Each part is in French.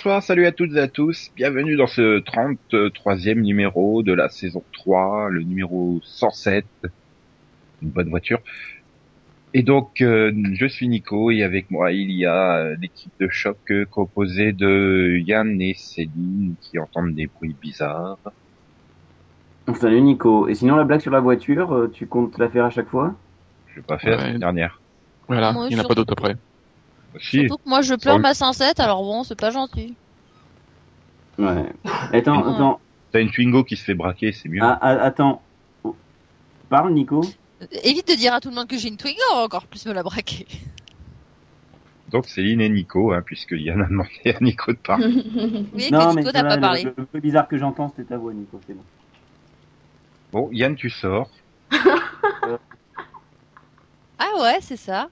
Bonsoir, salut à toutes et à tous. Bienvenue dans ce 33e numéro de la saison 3, le numéro 107. Une bonne voiture. Et donc, euh, je suis Nico et avec moi, il y a euh, l'équipe de choc euh, composée de Yann et Céline qui entendent des bruits bizarres. Salut Nico. Et sinon, la blague sur la voiture, tu comptes la faire à chaque fois? Je l'ai pas fait la Ouais. semaine dernière. Voilà, Moi, il n'y en a pas d'autres après. Si, Surtout que moi je pleure ma 107, alors bon, c'est pas gentil. Ouais. Attends, Ouais. attends. t'as une Twingo qui se fait braquer, c'est mieux. Ah, ah, attends. Parle Nico. Évite de dire à tout le monde que j'ai une Twingo, on va encore plus me la braquer. Donc Céline et Nico, hein, puisque Yann a demandé à Nico de parler. Oui, non, que mais Nico n'a pas parlé. Le, le peu bizarre que j'entends, c'était ta voix, Nico. C'est bon. Bon, Yann, tu sors. Ah ouais, c'est ça.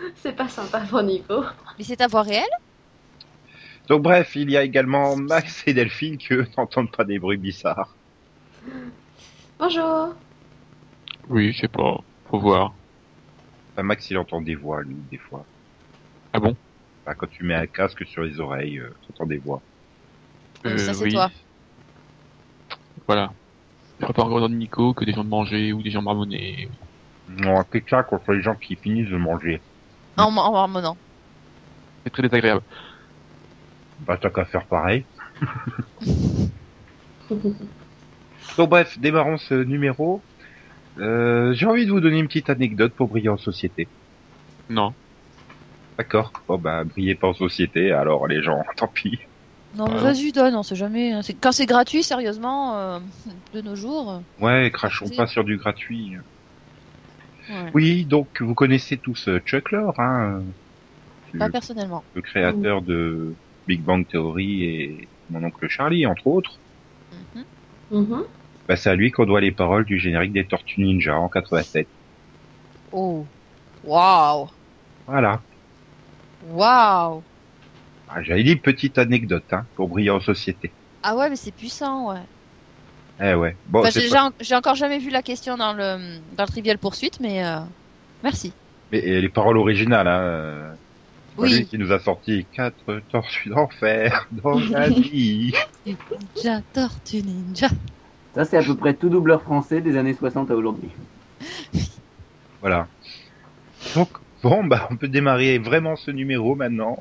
C'est pas sympa pour Nico. Mais c'est ta voix réelle? Donc bref, il y a également Max et Delphine qui eux n'entendent pas des bruits bizarres. Bonjour. Oui, je sais pas. Faut voir. Enfin, Max, il entend des voix, lui, des fois. Ah bon? Enfin, quand tu mets un casque sur les oreilles, euh, t'entends des voix. Euh, ça, c'est oui. toi. Voilà. Je préfère encore de Nico que des gens de manger ou des gens marmonnés. On a que ça contre les gens qui finissent de manger. En, en marmonnant. C'est très désagréable. Bah, t'as qu'à faire pareil. Donc bref, démarrons ce numéro. Euh, J'ai envie de vous donner une petite anecdote pour briller en société. Non. D'accord. Bon bah, brillez pas en société, alors les gens, tant pis. Non, mais vas-y, donne, on sait jamais. hein. Quand c'est gratuit, sérieusement, euh, de nos jours. euh, Ouais, crachons pas sur du gratuit. Ouais. Oui, donc vous connaissez tous euh, Chuck Lorre, hein, euh, Pas le, personnellement. le créateur de Big Bang Theory et mon oncle Charlie, entre autres. Mhm. Mhm. Bah, c'est à lui qu'on doit les paroles du générique des Tortues Ninja en 87. Oh. Waouh. Voilà. Waouh. Ah, J'avais dit petite anecdote hein, pour briller en société. Ah ouais, mais c'est puissant, ouais. Eh ouais. Bon, j'ai pas- j'ai- j'ai encore jamais vu la question dans le, dans le trivial poursuite, mais euh, merci. Mais et les paroles originales, hein. euh, lui qui nous a sorti quatre tortues d'enfer dans la vie. Ninja, tortue ninja. Ça, c'est à peu près tout doubleur français des années 60 à aujourd'hui. Voilà. Donc, bon, bah, on peut démarrer vraiment ce numéro maintenant.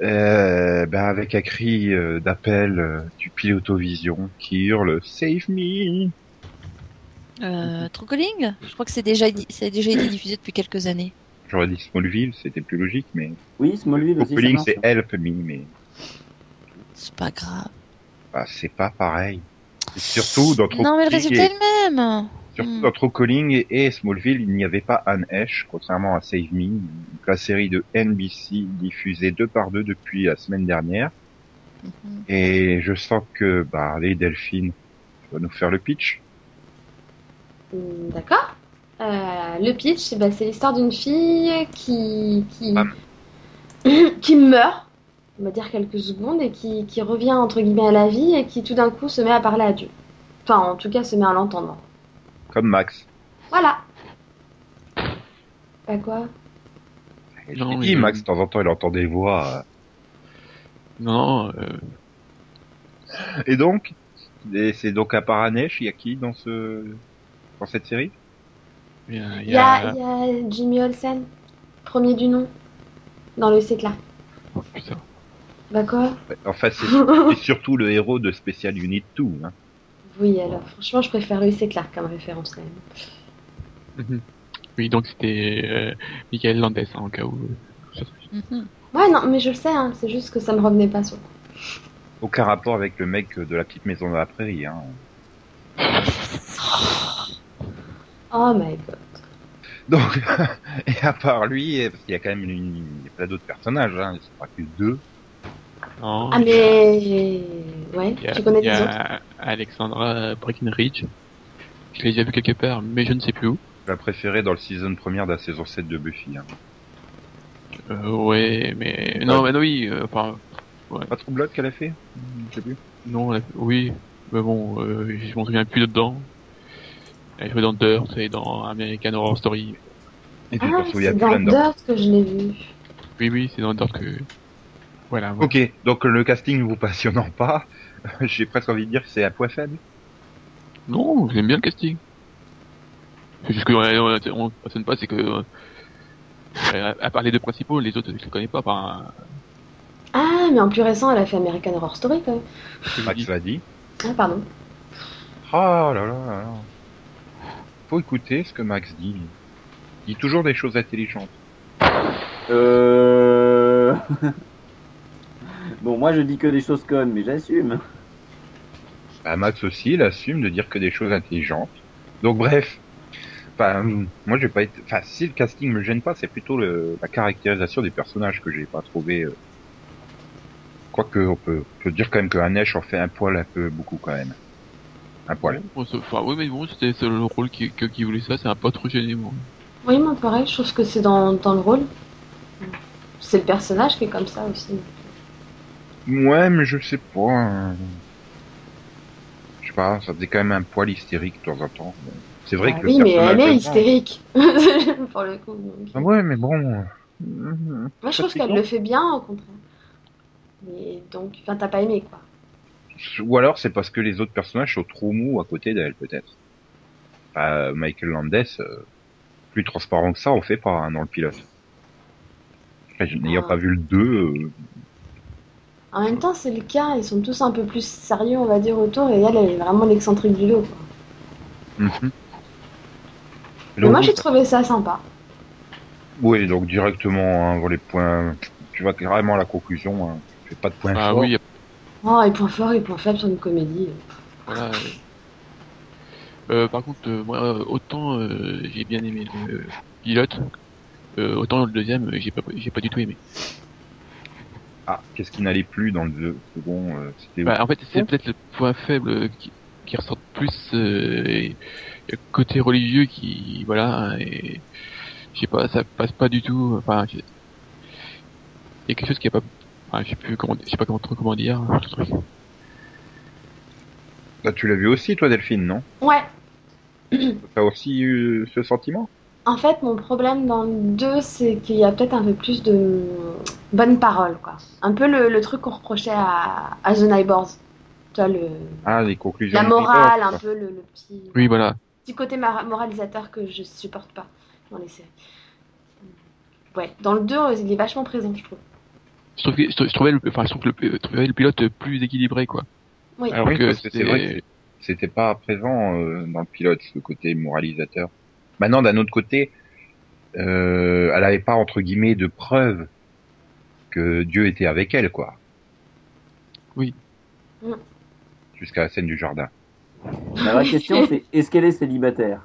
Euh, bah, avec un cri euh, d'appel euh, du pilotovision qui hurle Save me. Euh, True Calling? Je crois que c'est déjà, c'est déjà été diffusé depuis quelques années. J'aurais dit Smallville, c'était plus logique, mais Oui, Smallville aussi. marche. c'est Help me, mais C'est pas grave. bah, c'est pas pareil. Et surtout dans True non, mais le résultat est le même. Surtout dans True Calling et, et Smallville, il n'y avait pas Anne Hesh, contrairement à Save Me, donc la série de NBC diffusée deux par deux depuis la semaine dernière. Mhm. Et je sens que, bah, allez, Delphine, tu vas nous faire le pitch. Hmm, D'accord. Euh, le pitch, bah, c'est l'histoire d'une fille qui qui meurt, on va dire quelques secondes, et qui, qui revient entre guillemets à la vie et qui tout d'un coup se met à parler à Dieu. Enfin, en tout cas, se met à l'entendre. Comme Max. Voilà. Bah quoi? Non, mais dit, je- Max, de temps en temps, il entend des voix. Non, euh, euh. Et donc, et c'est donc à Hesh, il y a qui dans ce, dans cette série? il y a, il Il y a, il y a Jimmy Olsen, premier du nom, dans le Clark. oh, putain. Bah quoi? Enfin, c'est c'est surtout le héros de Special Unit 2, hein. Oui, alors franchement, je préfère Lois et Clark comme référence quand même. Mhm. Oui, donc c'était euh, Michael Landes, hein, en cas où. euh, Mhm. Ouais, non, mais je le sais, hein, c'est juste que ça me revenait pas sur. Aucun rapport avec le mec de la petite maison dans la prairie, hein. Oh my god. Donc, et à part lui, parce qu'il y a quand même une, il y a plein d'autres personnages, hein, c'est pas que deux. Non, Ah y a- mais ouais, a, tu connais il y les autres a Alexandra Breckenridge. Je l'ai déjà vu quelque part, mais je ne sais plus où. La préférée dans le season première de la saison 7 de Buffy. Hein. Euh, ouais, mais non, mais non, oui, euh, enfin, Pas True Blood qu'elle a fait? Je sais plus. non, elle a- oui, mais bon, euh, je m'en souviens plus dedans. Elle jouait dans Dirt et dans American Horror Story. Et Ah, c'est dans. Dirt que je l'ai vu. Oui, oui, c'est dans Dirt que. Voilà. voilà. Ok, donc le casting ne vous passionnant pas, j'ai presque envie de dire que c'est un point faible. Non, j'aime bien le casting. C'est juste que on, on, on passionne pas, c'est que euh, à, à part les deux principaux, les autres je les connais pas. Enfin, Ah, mais en plus récent, elle a fait American Horror Story quand même. Max l'a dit. Ah, pardon. Ah là là là là. Faut écouter ce que Max dit. Il dit toujours des choses intelligentes. Euh... bon, moi je dis que des choses connes, mais j'assume. Bah, Max aussi, il assume de dire que des choses intelligentes. Donc bref. Enfin, moi j'ai pas été. Enfin, si le casting me gêne pas, c'est plutôt le... la caractérisation des personnages que j'ai pas trouvé. euh, Quoique on peut, on peut dire quand même que Hanesh en fait un poil un peu beaucoup quand même. Un poil. enfin, oui, mais bon, c'était c'est le rôle qui, que- qui voulait ça, c'est un pas trop gêné, moi. Oui, moi pareil, je trouve que c'est dans, dans le rôle. C'est le personnage qui est comme ça aussi. Ouais, mais je sais pas. hein. Je sais pas, ça faisait quand même un poil hystérique de temps en temps. C'est vrai Ah que le oui, mais elle est hystérique. Pour le coup. donc. Ah ouais, mais bon. Moi, je trouve qu'elle le fait bien, au contraire. Mais donc, enfin, t'as pas aimé, quoi. Ou alors c'est parce que les autres personnages sont trop mous à côté d'elle, peut-être. Enfin, Michael Landes, euh, plus transparent que ça, on fait pas hein, dans le pilote. N'ayant Ah. pas vu le 2, euh, En même temps, c'est le cas, ils sont tous un peu plus sérieux, on va dire, autour, et elle, elle est vraiment l'excentrique du lot, quoi. mhm. Mais moi, j'ai trouvé ça sympa. Oui, donc directement, hein, les points, tu vas carrément à la conclusion, hein. Fais pas de points Ah forts. oui, Oh, et point fort et point faible sur une comédie. voilà. euh. Par contre, euh, moi, euh, autant euh, j'ai bien aimé le pilote, euh, autant le deuxième, j'ai pas, j'ai pas du tout aimé. Ah, qu'est-ce qui n'allait plus dans le second euh, C'était Bah, en fait, c'est peut-être le point faible qui, qui ressort plus euh, et- côté religieux qui, voilà, et je sais pas, ça passe pas du tout. Enfin, il y a quelque chose qui a pas, enfin, je sais plus comment, je sais pas comment trop comment dire. Bah, tu l'as vu aussi, toi, Delphine, non? Ouais, T'as aussi eu ce sentiment? En fait, mon problème dans le 2, c'est qu'il y a peut-être un peu plus de bonnes paroles, quoi. Un peu le, le truc qu'on reprochait à, à The Neighbors. Tu vois, le, Ah, les conclusions. la morale, un peu le, le petit, Oui, voilà. petit côté moralisateur que je supporte pas dans les séries. Ouais, dans le 2, il est vachement présent, je trouve. Je trouvais, je trouvais- je trouvais le, enfin, je trouve que le, je trouvais le pilote plus équilibré, quoi. Oui. Alors Oui, que parce que c'est vrai que c'était, c'était pas présent euh, dans le pilote, ce côté moralisateur. Maintenant, d'un autre côté, euh, elle avait pas, entre guillemets, de preuves que Dieu était avec elle, quoi. Oui. Mm. Jusqu'à la scène du jardin. La vraie question, c'est est-ce qu'elle est célibataire?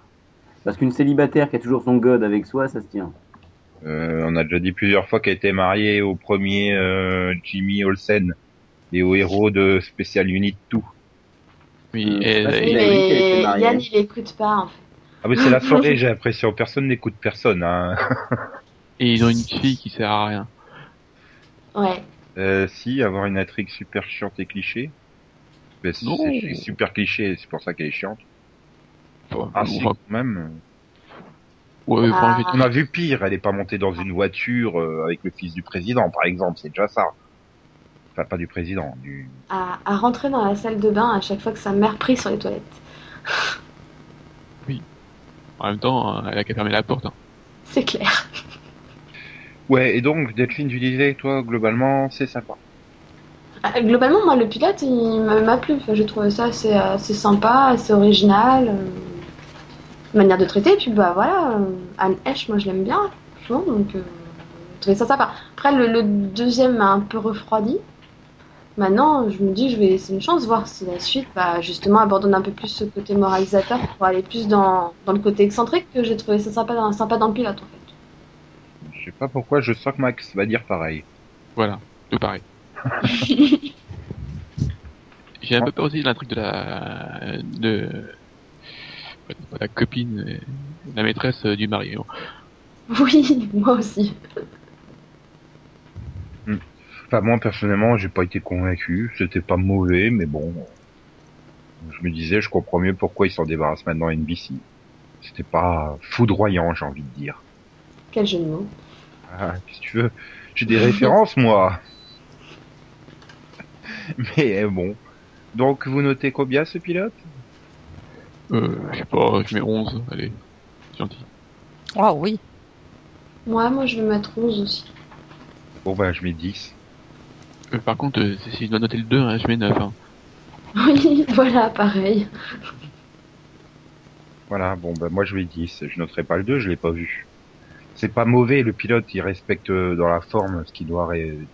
Parce qu'une célibataire qui a toujours son god avec soi, ça se tient. Euh, on a déjà dit plusieurs fois qu'elle était mariée au premier euh, Jimmy Olsen et au héros de Special Unit 2. oui, Euh, et. Yann, il écoute pas, en fait. Ah mais c'est la soirée, j'ai l'impression. Personne n'écoute personne. Hein. et ils ont une fille qui sert à rien. Ouais. Euh, si, avoir une intrigue super chiante et cliché. Ben, c'est Non. c'est super cliché, c'est pour ça qu'elle est chiante. Enfin, Ah si, quand même. ouais, Ah. On a vu pire, elle est pas montée dans une voiture euh, avec le fils du président, par exemple, c'est déjà ça. Enfin, pas du président, du... À, à rentrer dans la salle de bain à chaque fois que sa mère prie sur les toilettes. en même temps, euh, elle a qu'à fermer la porte. hein. C'est clair. Ouais, et donc, Delphine, tu disais, toi, globalement, c'est sympa. Euh, Globalement, moi, le pilote, il m'a m'a plu. Enfin, j'ai trouvé ça assez, assez sympa, assez original. euh, manière de traiter. Et puis, bah voilà, euh, Anne Hesh, moi, je l'aime bien, franchement. Donc, euh, j'ai trouvé ça sympa. Après, le, le deuxième m'a un peu refroidi. Maintenant, je me dis, je vais laisser une chance, voir si la suite, bah, justement, abandonne un peu plus ce côté moralisateur pour aller plus dans, dans le côté excentrique que j'ai trouvé ça sympa dans, sympa dans le pilote, en fait. Je sais pas pourquoi, je sens que Max va dire pareil. Voilà, tout pareil. J'ai un peu peur aussi de l'intrigue de la de de la copine, la maîtresse du mari. Oui, moi aussi. Enfin, moi, personnellement, j'ai pas été convaincu. C'était pas mauvais, mais bon. Je me disais, je comprends mieux pourquoi ils s'en débarrassent maintenant à NBC. C'était pas foudroyant, j'ai envie de dire. Quel jeu de mots. Ah, qu'est-ce que tu veux? J'ai des références, moi. Mais euh, bon. Donc, vous notez combien ce pilote? Euh, je sais pas, je mets 11, allez, gentil. Ah oui. Moi, moi, je vais mettre 11 aussi. Bon, bah, je mets 10. Euh, par contre, euh, si je dois noter le 2, hein, je mets 9. Hein. Oui, voilà, pareil. Voilà, bon, bah, moi, je mets 10. Je noterai pas le 2, je l'ai pas vu. C'est pas mauvais, le pilote, il respecte euh, dans la forme ce qu'il doit... ré-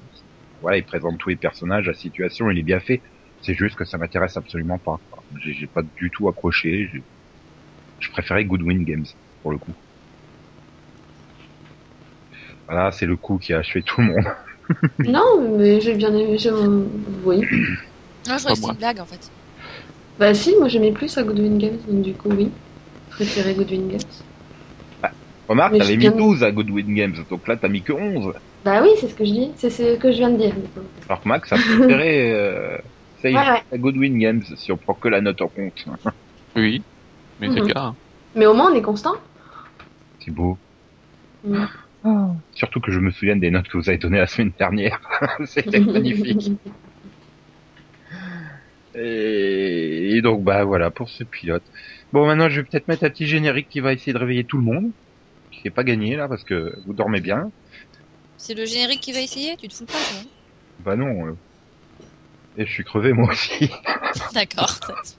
Voilà, il présente tous les personnages, la situation, il est bien fait. C'est juste que ça m'intéresse absolument pas. J'ai pas du tout accroché. Je préférais Goodwin Games, pour le coup. Voilà, c'est le coup qui a achevé tout le monde. non, mais j'ai bien aimé. j'ai- Oui. Ah, je crois que c'est une blague en fait. Bah, si, moi, j'aimais plus à Goodwin Games, donc du coup, oui. Je préférais Goodwin Games. Remarque, Mais t'avais mis bien- 12 à Goodwin Games, donc là, t'as mis que 11. Bah oui, c'est ce que je dis. C'est ce que je viens de dire. du coup. Alors que Max a préféré euh, Save Ouais, ouais. à Goodwin Games, si on prend que la note en compte. Oui, mais c'est Mhm. le cas. hein. Mais au moins, on est constant. C'est beau. Mm. Surtout que je me souviens des notes que vous avez données la semaine dernière. C'était magnifique. Et... et donc, bah voilà pour ce pilote. Bon, maintenant, je vais peut-être mettre un petit générique qui va essayer de réveiller tout le monde. Qui n'est pas gagné, là, parce que vous dormez bien. C'est le générique qui va essayer Tu te fous pas, toi Bah non. euh. Et je suis crevé, moi aussi. D'accord.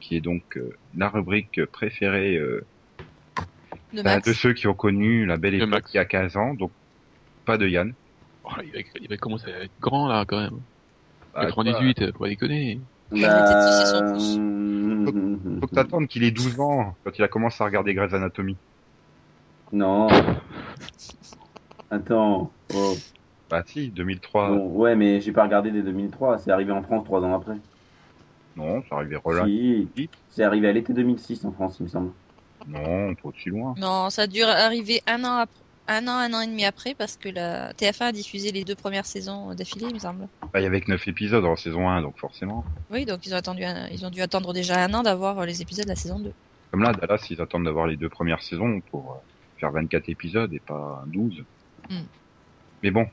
qui est donc euh, la rubrique préférée euh, De bah, Max. de ceux qui ont connu la belle époque il y a 15 ans, donc pas de Yann. Oh, il, va, il va commencer à être grand là quand même. Bah, 98, euh, faut pas déconner. Pouce. quoi, Faut que t'attendes qu'il ait 12 ans quand il a commencé à regarder Grey's Anatomy. Non. Attends. Oh. Bah si, 2003. Bon, ouais, mais j'ai pas regardé dès 2003. C'est arrivé en France trois ans après. Non, ça arrivait relâche. Si. C'est arrivé à l'été 2006 en France, il me semble. Non, pas aussi loin. Non, ça a dû arriver un an après. Un an, un an et demi après, parce que la TF1 a diffusé les deux premières saisons d'affilée, il me semble. Bah, il y avait que 9 épisodes en saison 1, donc forcément. Oui, donc ils ont attendu, un- ils ont dû attendre déjà un an d'avoir euh, les épisodes de la saison 2. Comme là, Dallas, ils attendent d'avoir les deux premières saisons pour euh, faire 24 épisodes et pas 12. Hmm. Mais bon,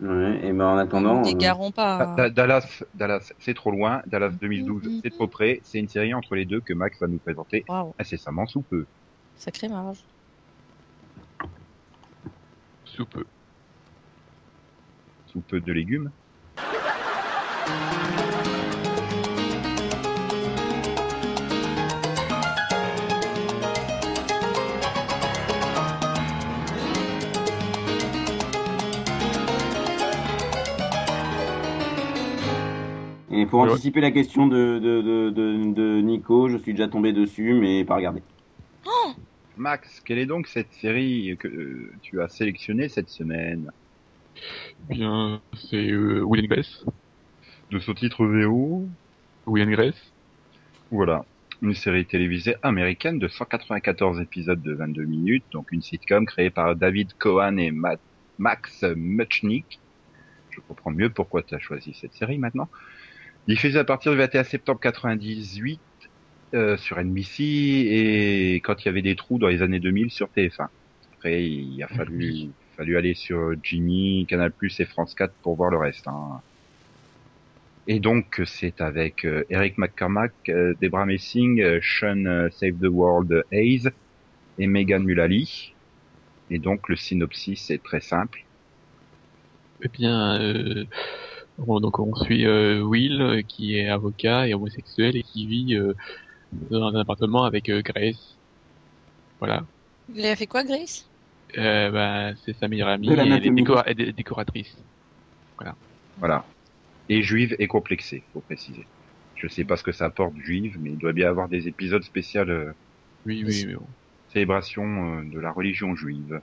Ouais, et ben en attendant. Euh, n'égarons pas. Da- Dallas, Dallas, c'est trop loin. Dallas 2012, Mhm. c'est trop près. C'est une série entre les deux que Max va nous présenter incessamment sous peu. sacré marge. Sous peu. Sous peu de légumes. Et pour anticiper la question de, de, de, de, de Nico, je suis déjà tombé dessus, mais pas regardé. Max, quelle est donc cette série que euh, tu as sélectionnée cette semaine? Bien, c'est euh, Will and Grace. De son titre VO Will and Grace. Voilà. Une série télévisée américaine de 194 épisodes de 22 minutes, donc une sitcom créée par David Cohen et Ma- Max Muchnick. Je comprends mieux pourquoi tu as choisi cette série maintenant. Diffusée à partir du 21 septembre 98 euh, sur NBC et quand il y avait des trous dans les années 2000 sur TF1. Après, il a fallu, fallu aller sur Jimmy, Canal+, et France 4 pour voir le reste. Hein. Et donc, c'est avec euh, Eric McCormack, euh, Debra Messing, euh, Sean euh, Save the World Hayes et Megan Mullally. Et donc, le synopsis est très simple. Eh bien, euh, on, donc on suit euh, Will euh, qui est avocat et homosexuel et qui vit euh, dans un appartement avec euh, Grace. Voilà. Il a fait quoi, Grace? Euh, bah, c'est sa meilleure amie et elle est l'anatomie. décora- elle est décoratrice. Voilà. Et juive et complexée, faut préciser. Je sais pas ce que ça apporte juive, mais il doit bien avoir des épisodes spéciaux euh, Oui, oui, bon. célébration euh, de la religion juive.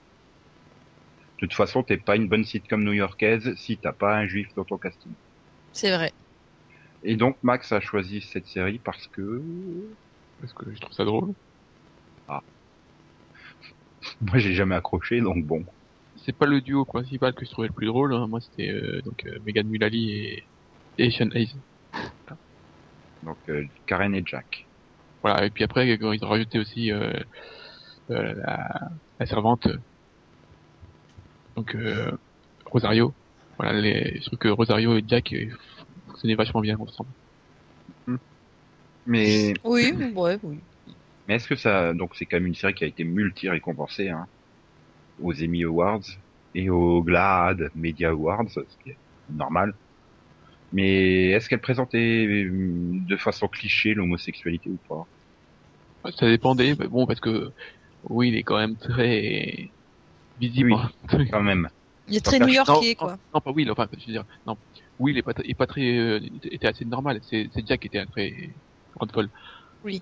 De toute façon, t'es pas une bonne sitcom new-yorkaise si t'as pas un juif dans ton casting. C'est vrai. Et donc, Max a choisi cette série parce que Parce que je trouve ça drôle. moi j'ai jamais accroché, donc bon. C'est pas le duo principal que je trouvais le plus drôle. hein. Moi, c'était euh, donc euh, Megan Mullally et, et Sean Hayes. Donc euh, Karen et Jack. Voilà. Et puis après, ils ont rajouté aussi euh, euh, la, la servante, euh, donc euh, Rosario. Voilà, les, je trouve que Rosario et Jack euh, fonctionnaient vachement bien ensemble. Mais Oui, ouais, oui. mais est-ce que ça donc c'est quand même une série qui a été multi récompensée hein, aux Emmy Awards et aux GLAAD Media Awards, ce qui est normal. Mais est-ce qu'elle présentait euh, de façon cliché l'homosexualité ou pas? Ça dépendait, mais bon, parce que oui, il est quand même très visible. Oui. Quand même. Il est très Non, new-yorkais, non, quoi. Non, pas Will, enfin, je veux dire, non. Will est pas, est pas très, euh, était assez normal. C'est, c'est Jack qui était un très grande folle.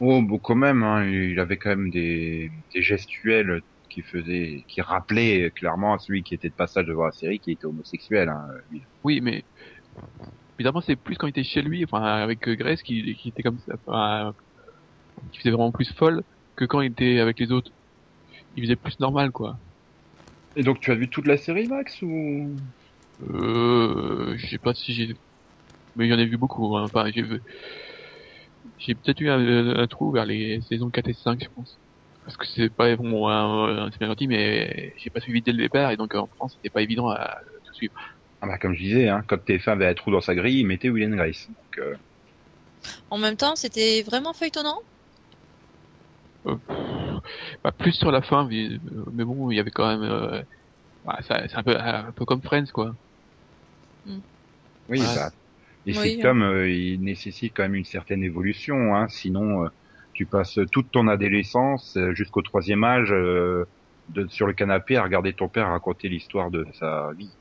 Oh, bon, quand même, hein, il avait quand même des, des gestuels qui faisaient, qui rappelaient clairement à celui qui était de passage devant la série, qui était homosexuel. Hein, lui. Oui, mais évidemment, c'est plus quand il était chez lui, enfin, avec euh, Grace, qui, qui était comme ça, enfin, qui faisait vraiment plus folle que quand il était avec les autres. Il faisait plus normal, quoi. Et donc, tu as vu toute la série, Max, ou? Euh, je sais pas si j'ai, mais j'en ai vu beaucoup. Hein. Enfin, j'ai vu- j'ai peut-être eu un, un trou vers les saisons 4 et 5, je pense. Parce que c'est pas bon, hein, c'est bien gentil, mais j'ai pas suivi dès le départ et donc en France c'était pas évident à tout suivre. ah bah, comme je disais, hein, quand TF1 avait un trou dans sa grille, il mettait Will and Grace. Donc, euh, En même temps, c'était vraiment feuilletonnant? Euh, bah, plus sur la fin, mais, mais bon, il y avait quand même, euh, bah, c'est un peu, un peu comme Friends quoi. oui, Ouais. bah, les Oui, sitcoms, euh, ils nécessitent quand même une certaine évolution. Hein, sinon, euh, tu passes toute ton adolescence euh, jusqu'au troisième âge euh, de, sur le canapé à regarder ton père raconter l'histoire de sa vie.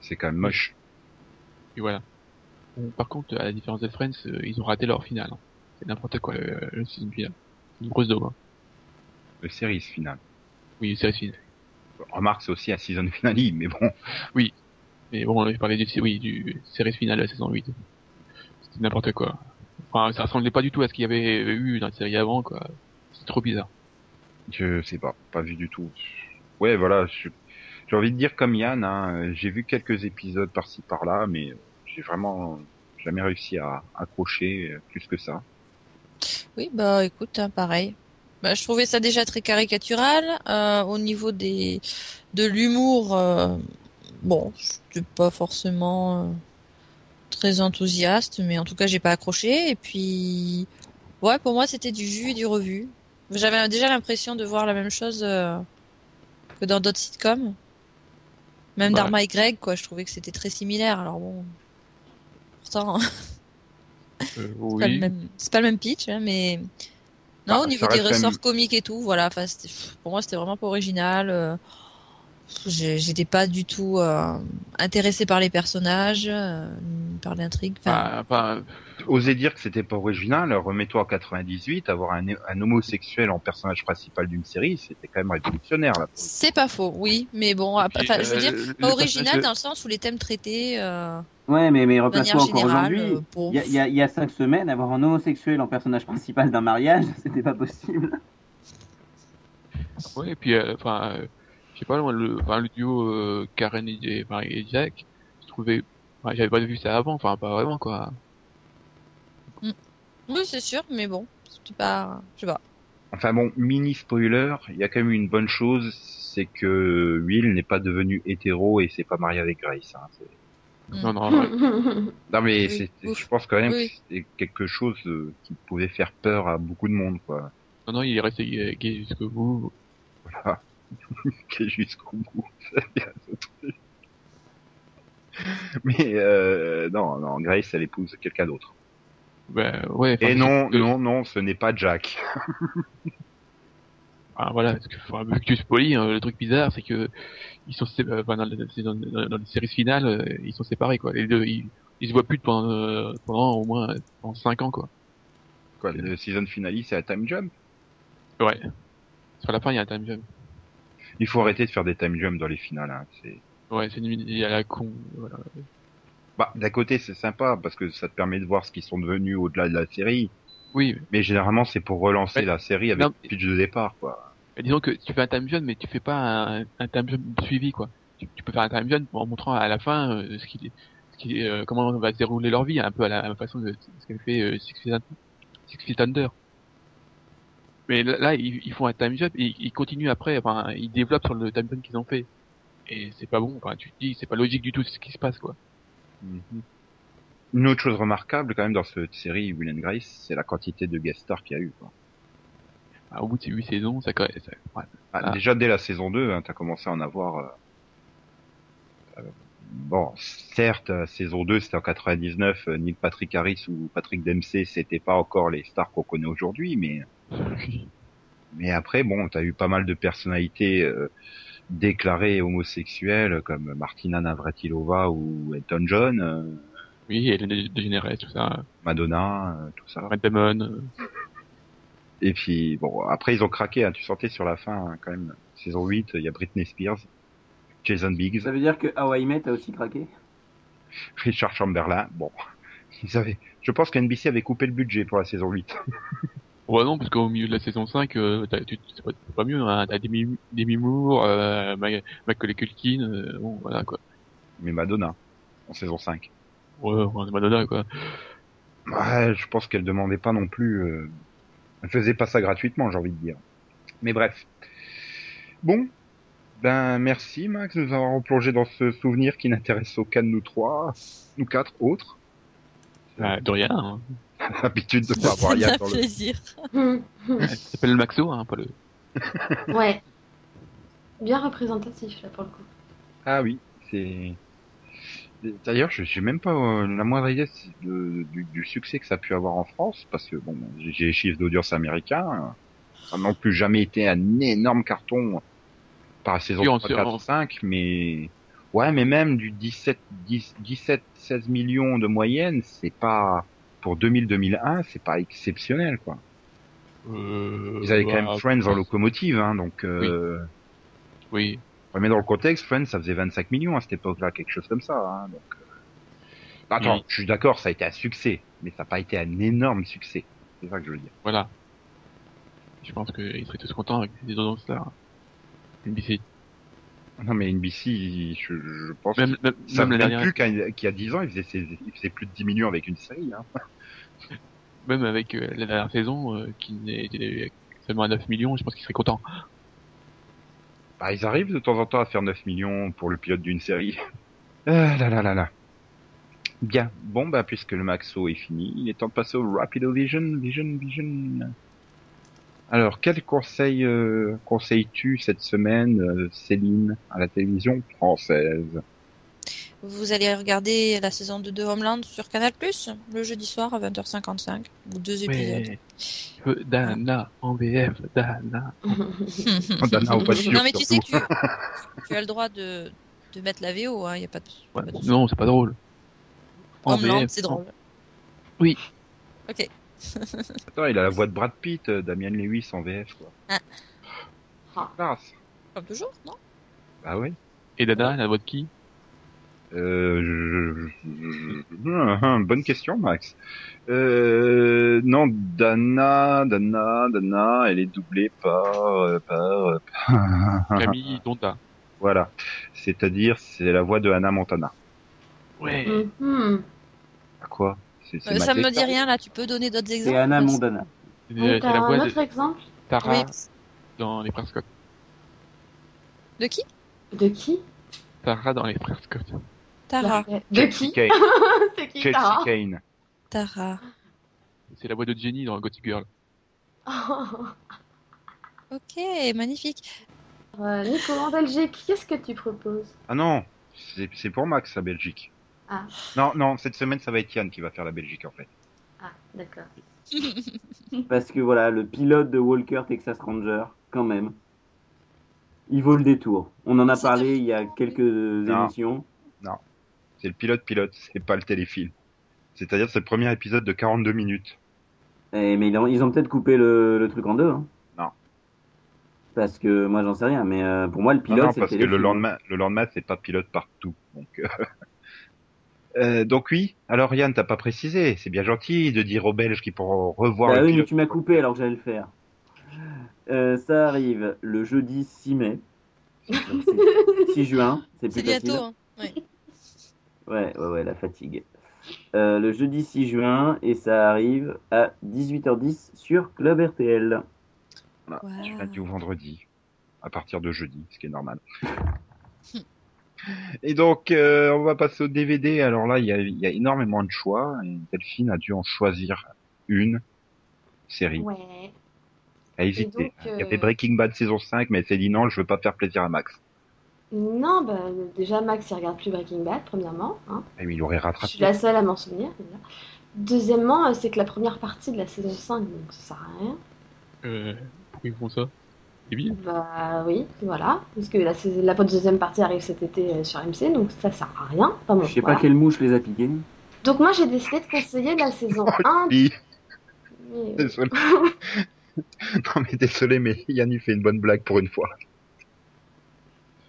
C'est quand même moche. Et voilà. Bon, par contre, à la différence de Friends, euh, ils ont raté leur finale. hein. C'est n'importe quoi le, le une grosse daube. Hein. Le series finale. Oui, c'est finale. Remarque, c'est aussi un season finale, mais bon. Mais bon, je parlais du, oui, du série finale de la saison 8. C'était n'importe quoi. Enfin, ça ressemblait pas du tout à ce qu'il y avait eu dans la série avant, quoi. C'est trop bizarre. Je sais pas, pas vu du tout. Ouais, voilà, j'ai envie de dire comme Yann, hein, j'ai vu quelques épisodes par-ci par-là, mais j'ai vraiment jamais réussi à accrocher plus que ça. Oui, bah écoute, hein, pareil. Bah, je trouvais ça déjà très caricatural. Euh, au niveau des de l'humour, euh, bon, j'étais pas forcément euh, très enthousiaste, mais en tout cas, j'ai pas accroché. Et puis, ouais, pour moi, c'était du jus et du revu. J'avais déjà l'impression de voir la même chose euh, que dans d'autres sitcoms. Même Bah. Dharma et Greg, quoi. Je trouvais que c'était très similaire. Alors bon, pourtant. Euh, C'est pas le oui. même, c'est pas le même pitch, hein, mais non, Ah, au niveau des ressorts même- comiques et tout, voilà. Enfin, pour moi, c'était vraiment pas original. euh, J'étais pas du tout euh, intéressée par les personnages, euh, par l'intrigue. Enfin, enfin, oser dire que c'était pas original, remets-toi en 98, avoir un, un homosexuel en personnage principal d'une série, c'était quand même révolutionnaire. C'est pas faux, oui, mais bon, après, Puis, enfin, je veux euh, dire, le- pas le original personnage- dans le sens où les thèmes traités, euh, Ouais, mais, mais replace-toi encore aujourd'hui. euh. Il y, a, il y cinq semaines, avoir un homosexuel en personnage principal d'un mariage, c'était pas possible. Ouais, et puis, euh, enfin, euh, je sais pas, le, enfin, le duo euh, Karen et, et- Jack, je trouvais, j'avais pas vu ça avant, enfin, pas vraiment, quoi. Oui, c'est sûr, mais bon, c'est pas, je sais pas. Enfin bon, mini spoiler, il y a quand même une bonne chose, c'est que Will n'est pas devenu hétéro et s'est pas marié avec Grace. Hein. C'est- Mm. Non, non, ouais. Non mais Oui, c'est, je pense quand même Oui. que c'était quelque chose euh, qui pouvait faire peur à beaucoup de monde, quoi. non, non, il est resté gay gay jusqu'au bout. Voilà. Qui est jusqu'au bout. C'est. Mais euh, non, non, Grace, elle épouse quelqu'un d'autre. Ben, ouais. Et c'est- non, euh, non, non, ce n'est pas Jack. Ah, voilà, parce que, enfin, vu que tu spoilies, hein, le truc bizarre, c'est que ils sont sé- euh, enfin, dans, les, dans, dans- dans les séries finales, euh, ils sont séparés, quoi. Les deux, ils, ils se voient plus pendant, euh, pendant au moins pendant 5 ans, quoi. Quoi, le season finale, c'est à Time Jump? Ouais. Sur la fin, il y a un time jump. Il faut arrêter de faire des time jumps dans les finales. Hein. C'est... Ouais, c'est une idée à la con. Voilà. Bah, d'un côté, c'est sympa parce que ça te permet de voir ce qu'ils sont devenus au-delà de la série. Oui, Mais généralement, c'est pour relancer Ouais. la série avec Non, le pitch de départ, quoi. Mais disons que tu fais un time jump, mais tu fais pas un, time jump suivi, quoi. Tu, peux faire un time jump en montrant à la fin euh, ce qui, ce qui, euh, comment va se dérouler leur vie, un peu à la, façon de ce qu'elle fait euh, Six Feet Six Under. Mais là, ils, font un time jump et ils continuent après, enfin, ils développent sur le time jump qu'ils ont fait. Et c'est pas bon, enfin, tu te dis, c'est pas logique du tout ce qui se passe, quoi. Une autre chose remarquable, quand même, dans cette série Will and Grace, c'est la quantité de guest stars qu'il y a eu, quoi. Ah, au bout de ces 8 saisons, ça, ça ouais. Ah, Ah. Déjà, dès la saison 2, hein, t'as commencé à en avoir... euh, euh, bon, certes, euh, saison 2, c'était en 99, euh, Neil Patrick Harris ou Patrick Dempsey, c'était pas encore les stars qu'on connaît aujourd'hui, mais... Mais après, bon, t'as eu pas mal de personnalités euh, déclarées homosexuelles comme Martina Navratilova ou Elton John, euh, Oui, et les dégénérés, tout ça. Madonna, euh, tout ça. Matt Damon, Et puis, bon, après, ils ont craqué, hein, tu sentais sur la fin, hein, quand même. Saison 8, il y a Britney Spears, Jason Biggs, Ça veut dire que How I Met a aussi craqué? Richard Chamberlain. Bon, ils avaient, je pense qu'NBC avait coupé le budget pour la saison 8. Ouais, non, parce qu'au milieu de la saison 5, euh, t'as- tu- c'est pas, c'est pas mieux, hein. T'as Demi, Demi Moore, euh, Ma- Macaulay Culkin, euh, bon, voilà, quoi. Mais Madonna, en saison 5. Ouais, Madonna, quoi. Ouais, je pense qu'elle demandait pas non plus, euh, faisait pas ça gratuitement, j'ai envie de dire. Mais bref. Bon. Ben, merci, Max, de nous avoir replongé dans ce souvenir qui n'intéresse aucun de nous trois, nous quatre autres. Bah, de rien, hein. L'habitude de pas avoir rien un dans le plaisir. Ça s'appelle le Maxo, hein, pas le... ouais. Bien représentatif, là, pour le coup. Ah oui, c'est. D'ailleurs, je j'ai même pas euh, la moindre idée de- du, du succès que ça a pu avoir en France, parce que bon, j'ai les chiffres d'audience américains. Ça n'a non plus jamais été un énorme carton par saison Oui, en- 3, 4, en- 5, mais ouais, mais même du 17, 10, 17, 16 millions de moyenne, c'est pas pour 2000-2001, c'est pas exceptionnel quoi. Euh, Ils avaient quand bah, même Friends en locomotive, hein, donc. Euh, Oui. Ouais, mais dans le contexte, Friends, ça faisait 25 millions à cette époque-là, quelque chose comme ça. Hein, donc, euh... Attends, Oui. je suis d'accord, ça a été un succès, mais ça n'a pas été un énorme succès. C'est ça que je veux dire. Voilà. Je pense qu'ils seraient tous contents avec ces audiences là. NBC. Non, mais NBC, je, je pense Même, ça même dernière, plus qu'il y a 10 ans, ils faisaient, ses- ils faisaient plus de 10 millions avec une série. Hein. même avec euh, la dernière saison, euh, qui était seulement à 9 millions, je pense qu'ils seraient contents. Bah, ils arrivent de temps en temps à faire 9 millions pour le pilote d'une série. Ah là là là là. Bien. Bon, bah, puisque le Maxo est fini, il est temps de passer au Rapido Vision, Vision, Vision. Alors, quel conseil euh, conseilles-tu cette semaine, euh, Céline, à la télévision française? Vous allez regarder la saison 2 de Homeland sur Canal+, le jeudi soir à 20h55, ou deux épisodes. Ouais. Je veux Dana en VF, Dana. Dana voitures, non mais tu sais que tu, tu as le droit de, de mettre la VO, hein, y a pas de, Ouais, pas de souci. non, c'est pas drôle. En Homeland, VF, c'est drôle. Ok. Attends, il a la voix de Brad Pitt, euh, Damian Lewis en VF, quoi. Ah. Ah. Comme toujours, non? Bah oui. Et Dada, la voix de qui? Euh, bonne question, Max. Euh, non, Dana, Dana, Dana, elle est doublée par, euh, par, euh, Camille Donda. voilà. C'est-à-dire, c'est la voix de Hannah Montana. Ouais. Mhm. À quoi c'est Euh, Ça me dit rien là, tu peux donner d'autres exemples C'est t'as la un autre de exemple Tara dans les frères Scott. De qui De qui Tara dans les frères Scott. Tara. De qui Kane. C'est qui Chelsea Tara Kane. Tara. C'est la voix de Jenny dans Gothic Girl. Ok, magnifique. Euh, Nico, en Belgique, qu'est-ce que tu proposes? Ah non, c'est pour Max, la Belgique. Ah. Non, non, cette semaine, ça va être Yann qui va faire la Belgique, en fait. Ah, d'accord. Parce que voilà, le pilote de Walker Texas Ranger, quand même, il vaut le détour. On en a parlé il y a quelques Non. émissions. C'est le pilote-pilote, c'est pas le téléfilm. C'est-à-dire, c'est le premier épisode de 42 minutes. Eh, mais ils ont, ils ont peut-être coupé le, le truc en deux. Hein. Non. Parce que moi, j'en sais rien. Mais euh, pour moi, le Non, pilote, non, c'est parce que le lendemain, le lendemain, c'est pas pilote partout. Donc, euh, euh, donc oui. Alors Yann, t'as pas précisé. C'est bien gentil de dire aux Belges qu'ils pourront revoir Bah le oui, mais tu m'as coupé alors que j'allais le faire. Euh, ça arrive le jeudi 6 mai. 6 juin, c'est C'est plus facile. bientôt. Hein. Ouais. Ouais, ouais, ouais, la fatigue. Euh, le jeudi 6 juin et ça arrive à 18h10 sur Club RTL. Voilà, Wow. du lundi au vendredi, à partir de jeudi, ce qui est normal. Et donc, euh, on va passer au DVD. Alors là, il y a, il y a énormément de choix. Et Delphine a dû en choisir une série. Ouais. Elle a hésité. Il y euh, avait Breaking Bad saison 5, mais elle s'est dit non, je veux pas faire plaisir à Max. Non, bah, déjà, Max, il regarde plus Breaking Bad, premièrement. Hein. Et il aurait Je rattrapé. suis la seule à m'en souvenir. déjà. Deuxièmement, euh, c'est que la première partie de la saison 5, donc ça sert à rien. Euh, pourquoi ils font ça Débile Bah oui, voilà. Parce que la, la deuxième partie arrive cet été euh, sur MC, donc ça sert à rien. Enfin, bon, Je sais voilà. pas quelle mouche les a piqués. Donc moi, j'ai décidé de conseiller la saison 1. Oui, mais, euh, désolé. non mais désolé, mais Yann il fait une bonne blague pour une fois.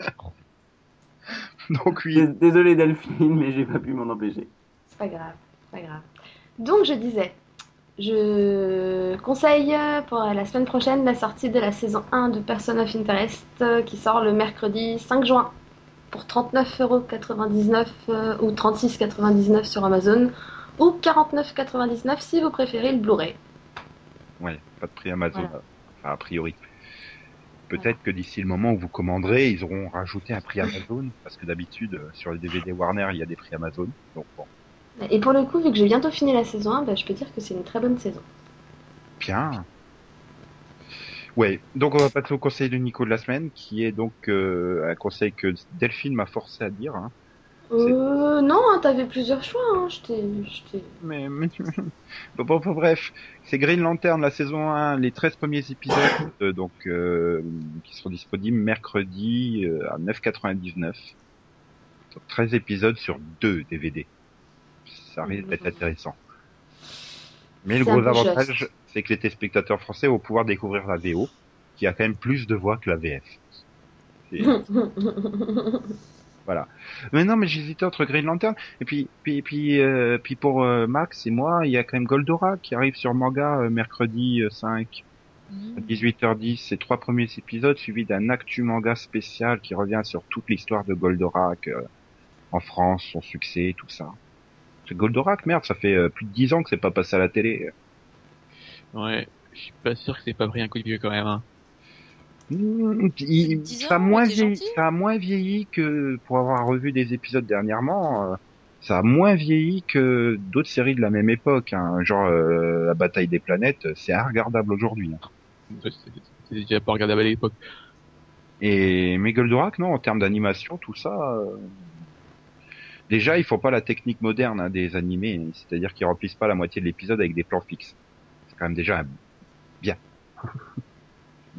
Donc oui, Dés- Désolé Delphine, mais j'ai pas pu m'en empêcher. C'est pas grave, c'est pas grave. Donc je disais, je conseille pour la semaine prochaine la sortie de la saison 1 de Person of Interest euh, qui sort le mercredi 5 juin pour 39,99€ euh, ou 36,99€ sur Amazon ou 49,99€ si vous préférez le Blu-ray. ouais, pas de prix Amazon, Voilà. enfin a priori. Peut-être que d'ici le moment où vous commanderez, ils auront rajouté un prix Amazon, parce que d'habitude euh, sur les DVD Warner il y a des prix Amazon. Donc bon, Et pour le coup, vu que j'ai bientôt fini la saison 1, bah, je peux dire que c'est une très bonne saison. bien. Ouais, donc on va passer au conseil de Nico de la semaine, qui est donc euh, un conseil que Delphine m'a forcé à dire. Hein. Euh, non, hein, t'avais plusieurs choix, hein, je Mais, mais... bon, bon, bon, bref, c'est Green Lantern, la saison 1, les 13 premiers épisodes, euh, donc euh, qui seront disponibles mercredi euh, à 9,99. Donc 13 épisodes sur 2 DVD. Ça risque d'être intéressant. Mais le gros avantage, c'est que les téléspectateurs français vont pouvoir découvrir la VO, qui a quand même plus de voix que la VF. C'est- Mais non, mais j'hésitais entre Green Lantern et puis puis puis euh, puis pour euh, Max et moi, il y a quand même Goldorak qui arrive sur manga euh, mercredi euh, 5 Mhm. à 18h10, ces trois premiers épisodes suivis d'un actu manga spécial qui revient sur toute l'histoire de Goldorak euh, en France, son succès, tout ça. C'est Goldorak, merde, ça fait euh, plus de 10 ans que c'est pas passé à la télé. Ouais, je suis pas sûr que c'est pas pris un coup de vieux quand même. Hein. Mmh, il- 10 ça a moins vieilli, gentil. ça a moins vieilli que pour avoir revu des épisodes dernièrement. euh, ça a moins vieilli que d'autres séries de la même époque, hein, genre euh, la bataille des planètes. C'est regardable aujourd'hui. hein. Déjà pas regardable à l'époque. Et mais Goldorak, non, en termes d'animation, tout ça. euh, Déjà, il faut pas la technique moderne hein, des animés, c'est-à-dire qu'ils remplissent pas la moitié de l'épisode avec des plans fixes. C'est quand même déjà un- bien.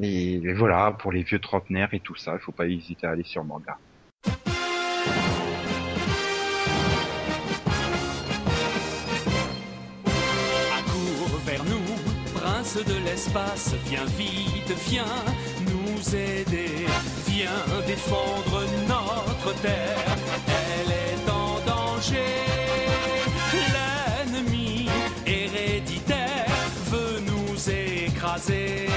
Et voilà, pour les vieux trentenaires et tout ça, il faut pas hésiter à aller sur manga. I could prince de l'espace, viens vite, viens nous aider, viens défendre notre terre, elle est en danger. L'ennemi héréditaire veut nous écraser.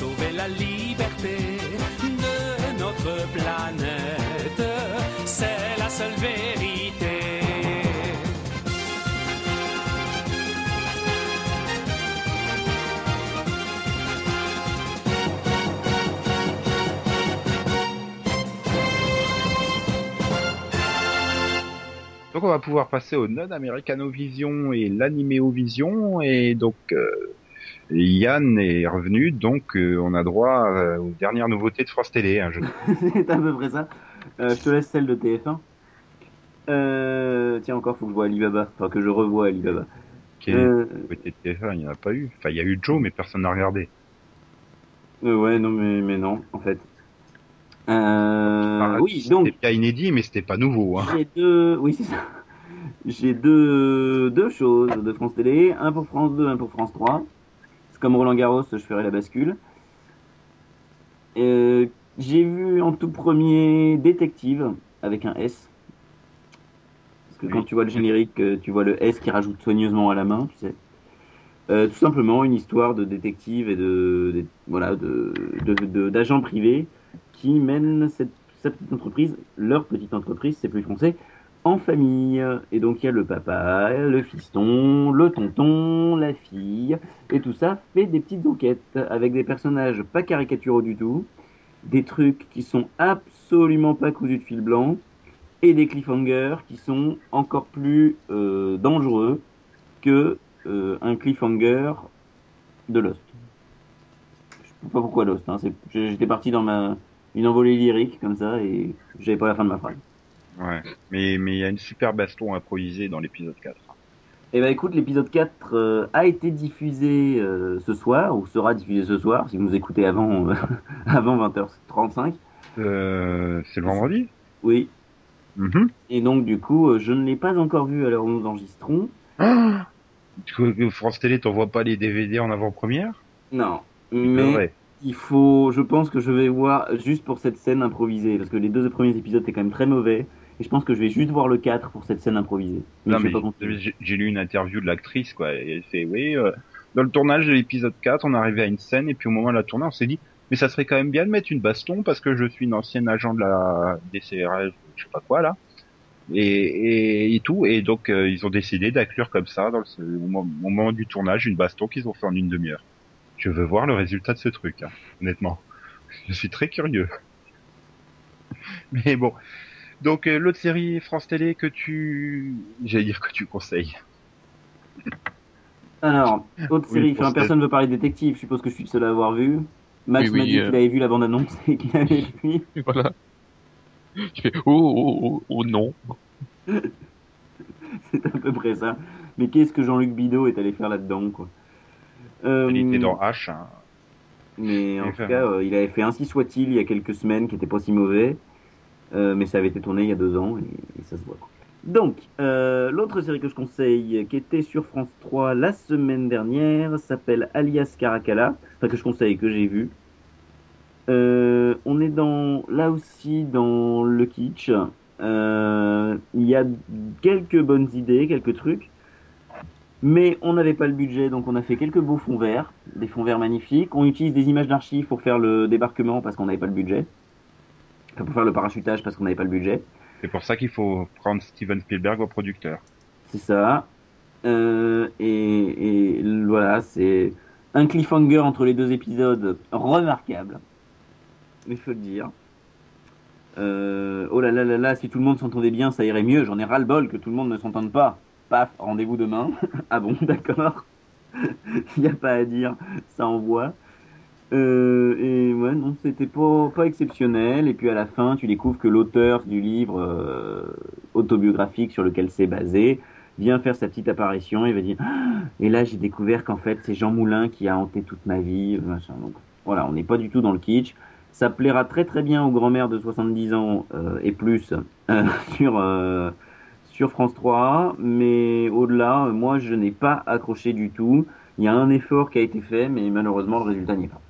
Sauver la liberté de notre planète. C'est la seule vérité. Donc on va pouvoir passer au non-américano-vision et l'animéo-vision et donc euh, Yann est revenu donc euh, on a droit euh, aux dernières nouveautés de France Télé. Hein, je... C'est à peu près ça. Euh, je te laisse celle de TF1. Euh, tiens, encore, faut que je vois Alibaba. Enfin, que je revoie Alibaba. Quelle nouveauté de TF1 Il n'y en a pas eu. Enfin il y a eu Joe mais personne n'a regardé. ouais, non, mais, mais non, en fait. Enfin, oui, donc, C'était bien inédit mais c'était pas nouveau. Hein. j'ai deux, oui, c'est ça. J'ai deux, deux choses de France Télé. Un pour France 2, un pour France 3. Comme Roland Garros, je ferai la bascule. Euh, j'ai vu en tout premier Détective avec un S. Parce que Oui. quand tu vois le générique, euh, tu vois le S qui rajoute soigneusement à la main, tu sais. Euh, tout simplement une histoire de détective et de, de- voilà de- d'agents privés qui mènent cette, cette petite entreprise, leur petite entreprise, c'est plus français, en famille. Et donc il y a le papa, le fiston, le tonton, la fille, et tout ça fait des petites enquêtes avec des personnages pas caricaturaux du tout, des trucs qui sont absolument pas cousus de fil blanc, et des cliffhangers qui sont encore plus euh, dangereux que euh, un cliffhanger de Lost. Je sais pas pourquoi Lost. Hein, J'étais parti dans ma une envolée lyrique comme ça et j'avais pas la fin de ma phrase. Ouais. Mais mais il y a une super baston improvisée dans l'épisode 4. Eh ben écoute, l'épisode 4 euh, a été diffusé euh, ce soir, ou sera diffusé ce soir, si vous nous écoutez avant, euh, avant 20h35. Euh, c'est le vendredi? Oui. Mhm. Et donc du coup, je ne l'ai pas encore vu à l'heure où nous enregistrons. Ah Tu crois que France Télé t'envoie pas les DVD en avant-première? Non. Mais vrai. il faut, je pense que je vais voir juste pour cette scène improvisée, parce que les deux premiers épisodes étaient quand même très mauvais. Et je pense que je vais juste voir le 4 pour cette scène improvisée. Mais Non, mais j'ai lu une interview de l'actrice, quoi. Et elle fait, oui, euh, dans le tournage de l'épisode 4, on arrivé à une scène, et puis au moment de la tournée, on s'est dit, mais ça serait quand même bien de mettre une baston, parce que je suis une ancienne agent de la DCRF, je sais pas quoi, là. Et, et, et tout. Et donc, euh, ils ont décidé d'inclure comme ça, dans le, au mo- au moment du tournage, une baston qu'ils ont fait en une demi-heure. Je veux voir le résultat de ce truc, hein, honnêtement. Je suis très curieux. Mais bon. Donc, euh, l'autre série France Télé que tu... J'allais dire que tu conseilles. Alors, autre Oui, série, enfin, personne ne veut parler de détective, je suppose que je suis le seul à avoir vu. Max Oui, m'a oui, dit euh. qu'il avait vu la bande-annonce et qu'il avait vu. Et voilà. Tu fais oh, oh, oh, oh non. C'est à peu près ça. Mais qu'est-ce que Jean-Luc Bidot est allé faire là-dedans, quoi. Euh, Il était dans H. Hein. Mais en tout fait cas, euh, il avait fait Ainsi soit-il il y a quelques semaines, qui était pas si mauvais. Euh, mais ça avait été tourné il y a deux ans et, ça se voit. Donc, euh, l'autre série que je conseille, qui était sur France 3 la semaine dernière, s'appelle Alias Caracalla. Enfin, que je conseille, que j'ai vu. Euh, on est dans, là aussi dans le kitsch. Il y a quelques bonnes idées, quelques trucs. Mais on n'avait pas le budget, donc on a fait quelques beaux fonds verts, des fonds verts magnifiques. On utilise des images d'archives pour faire le débarquement parce qu'on n'avait pas le budget. Enfin, pour faire le parachutage parce qu'on n'avait pas le budget. C'est pour ça qu'il faut prendre Steven Spielberg au producteur. C'est ça. Euh, et, et voilà, c'est un cliffhanger entre les deux épisodes remarquable. Il faut le dire. Euh, oh là là là là, si tout le monde s'entendait bien, ça irait mieux. J'en ai ras-le-bol que tout le monde ne s'entende pas. Paf, rendez-vous demain. ah bon, d'accord. Il n'y a pas à dire, ça envoie. Euh, et ouais, non, c'était pas, pas exceptionnel. Et puis à la fin, tu découvres que l'auteur du livre euh, autobiographique sur lequel c'est basé vient faire sa petite apparition et va dire Ah Et là, j'ai découvert qu'en fait, c'est Jean Moulin qui a hanté toute ma vie. Machin. Donc voilà, on n'est pas du tout dans le kitsch. Ça plaira très très bien aux grand-mères de 70 ans euh, et plus euh, sur, euh, sur France 3. Mais au-delà, moi, je n'ai pas accroché du tout. Il y a un effort qui a été fait, mais malheureusement, le résultat n'y est pas.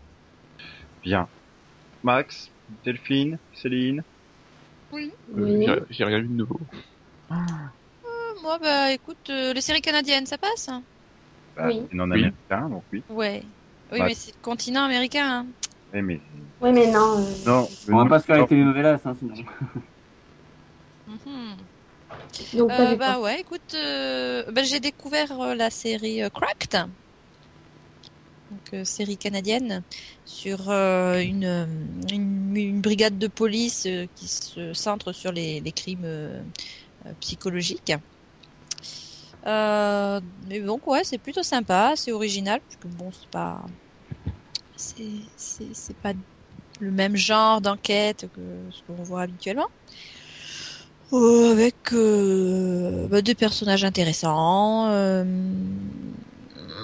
Bien. Max, Delphine, Céline. Oui. Oui. J'ai- regardé de nouveau. Euh, moi, bah écoute, euh, les séries canadiennes, ça passe hein Bah, Oui. C'est non Oui. américain, donc oui. Ouais. Oui, mais c'est le continent américain. Hein. Eh, mais Oui, mais non. euh, non. On va pas se faire les non. télénovelas, hein, sinon. Mhm. Donc, Euh, bah ouais, écoute, euh, bah, j'ai découvert euh, la série euh, Cracked, donc euh, série canadienne sur euh, une, brigade de police euh, qui se centre sur les, crimes psychologiques. Mais donc ouais, c'est plutôt sympa, c'est original parce que bon, c'est pas c'est pas le même genre d'enquête que ce qu'on voit habituellement. Avec bah, des personnages intéressants,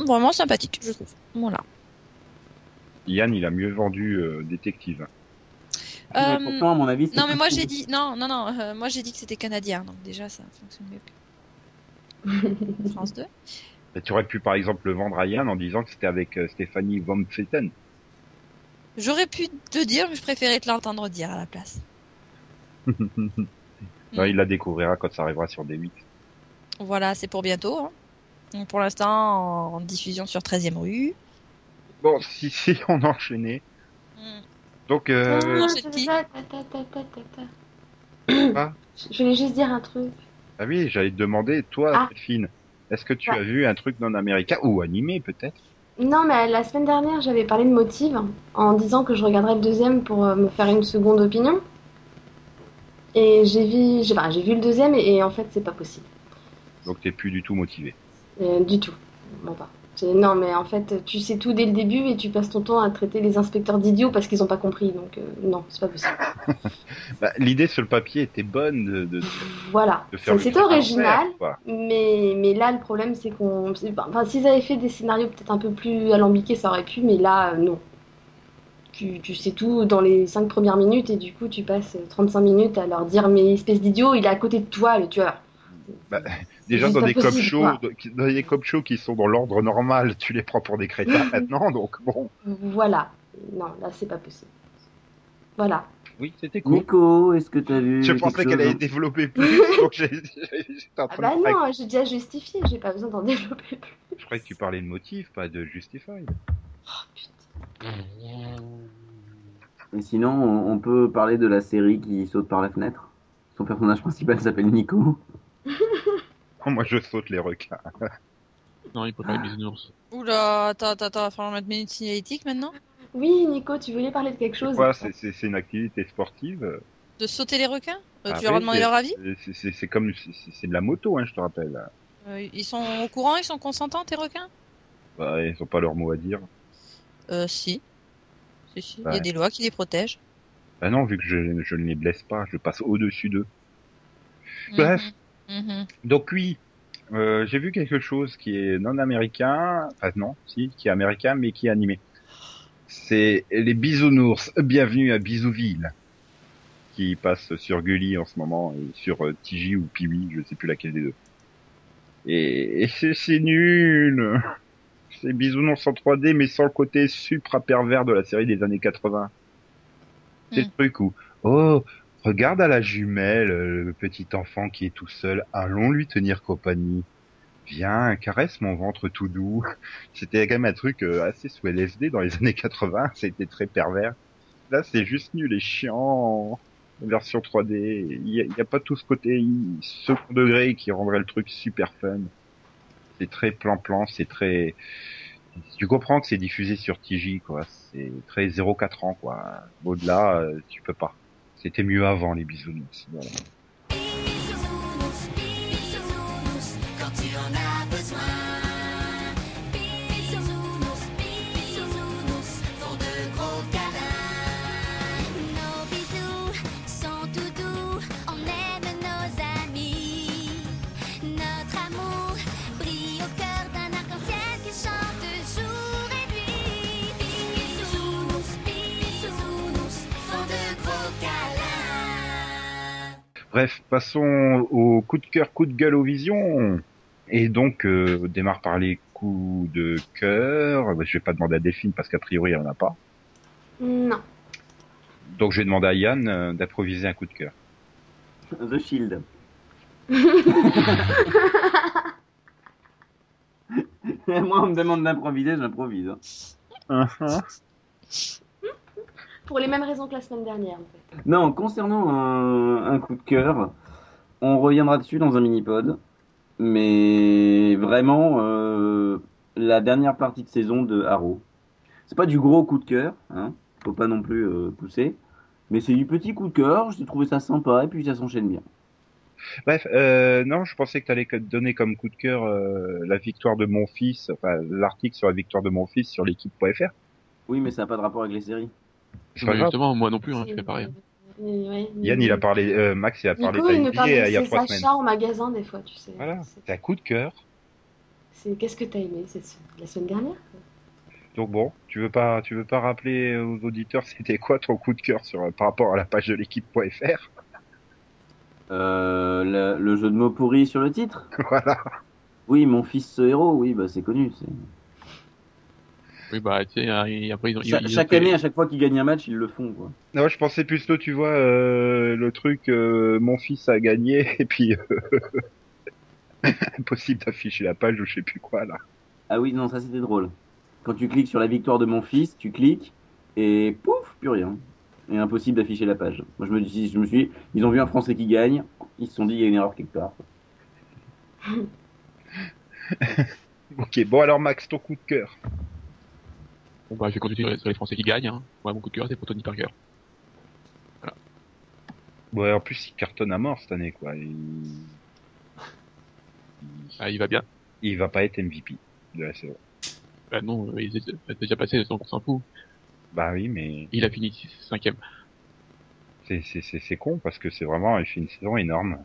vraiment sympathiques, je trouve. Voilà. Yann, il a mieux vendu euh, Détective. Mais Euh, pourtant, à mon avis, c'est non, mais moi j'ai dit non, non, non. euh, moi j'ai dit que c'était canadien, donc déjà ça fonctionne mieux France 2. Et tu aurais pu par exemple le vendre à Yann en disant que c'était avec euh, Stéphanie Von Pfetten. J'aurais pu te dire, mais je préférais te l'entendre dire à la place. Non, il la découvrira quand ça arrivera sur D8. Voilà, c'est pour bientôt. hein. Pour l'instant, en, diffusion sur 13e rue. Bon, si, si, on a enchaîné. Mm. Donc, euh, Ah, qui. Ah. Je voulais juste dire un truc. ah oui, j'allais te demander, toi, Ah. Delphine, est-ce que tu as vu un truc non américain ou animé peut-être? Non, mais la semaine dernière, j'avais parlé de Motive en disant que je regarderais le deuxième pour euh, me faire une seconde opinion. Et j'ai vu, j'ai enfin, j'ai vu le deuxième et, et en fait, c'est pas possible. Donc t'es plus du tout motivé. Euh, du tout. Bon, pas. C'est- Non, mais en fait, tu sais tout dès le début et tu passes ton temps à traiter les inspecteurs d'idiots parce qu'ils ont pas compris. Donc, euh, non, c'est pas possible. Bah, L'idée sur le papier était bonne de, de, Voilà. à original, mais, mais là, le problème, c'est qu'on. Enfin, s'ils avaient fait des scénarios peut-être un peu plus alambiqués, ça aurait pu, mais là, euh, non. Tu, tu sais tout dans les 5 premières minutes et du coup, tu passes 35 minutes à leur dire Mais espèce d'idiot, il est à côté de toi, le tueur. Bah, Déjà dans des cop shows, dans des cop shows qui sont dans l'ordre normal, tu les prends pour des crétins maintenant, donc bon. Voilà. Non, là, c'est pas possible. Voilà. Oui, c'était cool. Nico, est-ce que t'as vu Je pensais qu'elle allait développer plus, donc j'ai- j'étais en Ah train bah de craquer. non, j'ai déjà justifié, j'ai pas besoin d'en développer plus. Je croyais que tu parlais de motif, pas de Justified. Oh, putain. Et sinon, on, on peut parler de la série qui saute par la fenêtre. Son personnage principal s'appelle Nico. Oh, moi, je saute les requins. Non, il peut pas être bisounours. Oula, attends, attends, attends, va falloir mettre minute signalétique maintenant. Oui, Nico, tu voulais parler de quelque chose Quoi, c'est c'est- c'est une activité sportive? De sauter les requins? Euh, Ah Tu leur as demandé leur avis? c'est- C'est c'est comme c'est- de la moto, hein, je te rappelle. Euh, Ils sont au courant, ils sont consentants, tes requins? Bah, ils ont pas leur mot à dire. Euh, si. Si, si. Il y a des lois qui les protègent. Bah non, vu que je, je ne les blesse pas, je passe au-dessus d'eux. Bref. Mhm. Mhm. Donc oui, euh, j'ai vu quelque chose qui est non américain, enfin non, si, qui est américain, mais qui est animé. C'est les bisounours. Bienvenue à Bisouville, qui passe sur Gulli en ce moment et sur euh, ou Piwi, je sais plus laquelle des deux. Et, et c'est c'est nul. C'est bisounours en 3D, mais sans le côté supra pervers de la série des années 80. C'est le Hmm. truc où, oh, regarde à la jumelle, euh, le petit enfant qui est tout seul, allons lui tenir compagnie. Viens, caresse mon ventre tout doux. C'était quand même un truc euh, assez sous LSD dans les années 80, c'était très pervers. Là, c'est juste nul et chiant. Version 3D, il n'y a pas tout ce côté second degré qui rendrait le truc super fun. C'est très plan-plan, c'est très... Tu comprends que c'est diffusé sur TJ, quoi. C'est très 0-4 ans, quoi. Au-delà, euh, tu peux pas. C'était mieux avant, les bisounours. Voilà. Bref, passons au coup de cœur, coup de gueule aux visions. Et donc, euh, on démarre par les coups de cœur. Bah, Je vais pas demander à Delphine parce qu'a priori, il n'y en a pas. Non. Donc, je vais demander à Yann euh, d'improviser un coup de cœur. The Shield. Moi, on me demande d'improviser, j'improvise. hein. Pour les mêmes raisons que la semaine dernière, en fait. Non, concernant un, un coup de cœur, on reviendra dessus dans un mini-pod. Mais vraiment, euh, la dernière partie de saison de Arrow. C'est pas du gros coup de cœur, hein, faut pas non plus euh, pousser. Mais c'est du petit coup de cœur, j'ai trouvé ça sympa et puis ça s'enchaîne bien. Bref, euh, non, je pensais que tu allais donner comme coup de cœur euh, la victoire de mon fils, enfin l'article sur la victoire de mon fils sur l'équipe.fr. Oui, mais ça n'a pas de rapport avec les séries. C'est pas justement, moi non plus, hein, je fais pareil. Euh, ouais, Yann, il a parlé, euh, Max, il a parlé Nico, il me de parle il y a ses trois achats semaines. en magasin, des fois, tu sais. Voilà, C'est- un coup de cœur. Qu'est-ce que t'as aimé cette... la semaine dernière Donc bon, tu veux pas, tu veux pas rappeler aux auditeurs c'était quoi ton coup de cœur sur par rapport à la page de l'équipe.fr Euh, le, le jeu de mots pourri sur le titre? Voilà. Oui, mon fils ce héros, oui, bah c'est connu. Oui, bah, tu sais, hein, après, ils ont, Cha- ils- chaque ont fait- année, à chaque fois qu'ils gagnent un match, ils le font. Quoi. Non, je pensais plutôt, tu vois, euh, le truc, euh, mon fils a gagné et puis euh, impossible d'afficher la page ou je sais plus quoi là. Ah oui, non, ça c'était drôle. Quand tu cliques sur la victoire de mon fils, tu cliques et pouf, plus rien. Et impossible d'afficher la page. Moi je me dis, je me suis, ils ont vu un Français qui gagne, ils se sont dit il y a une erreur quelque part. Ok, bon alors Max, ton coup de cœur. Bon, bah, je vais continuer sur les- Français qui gagnent. Hein. Ouais, mon coup de cœur, c'est pour Tony Parker. Ouais, en plus il cartonne à mort cette année quoi. Il, Ah, il va bien. il va pas être MVP de la saison. Bah non, euh, il est déjà passé, on s'en fout. Bah oui, mais Il a fini cinquième. c'est c'est c'est c'est con parce que c'est vraiment il fait une saison énorme.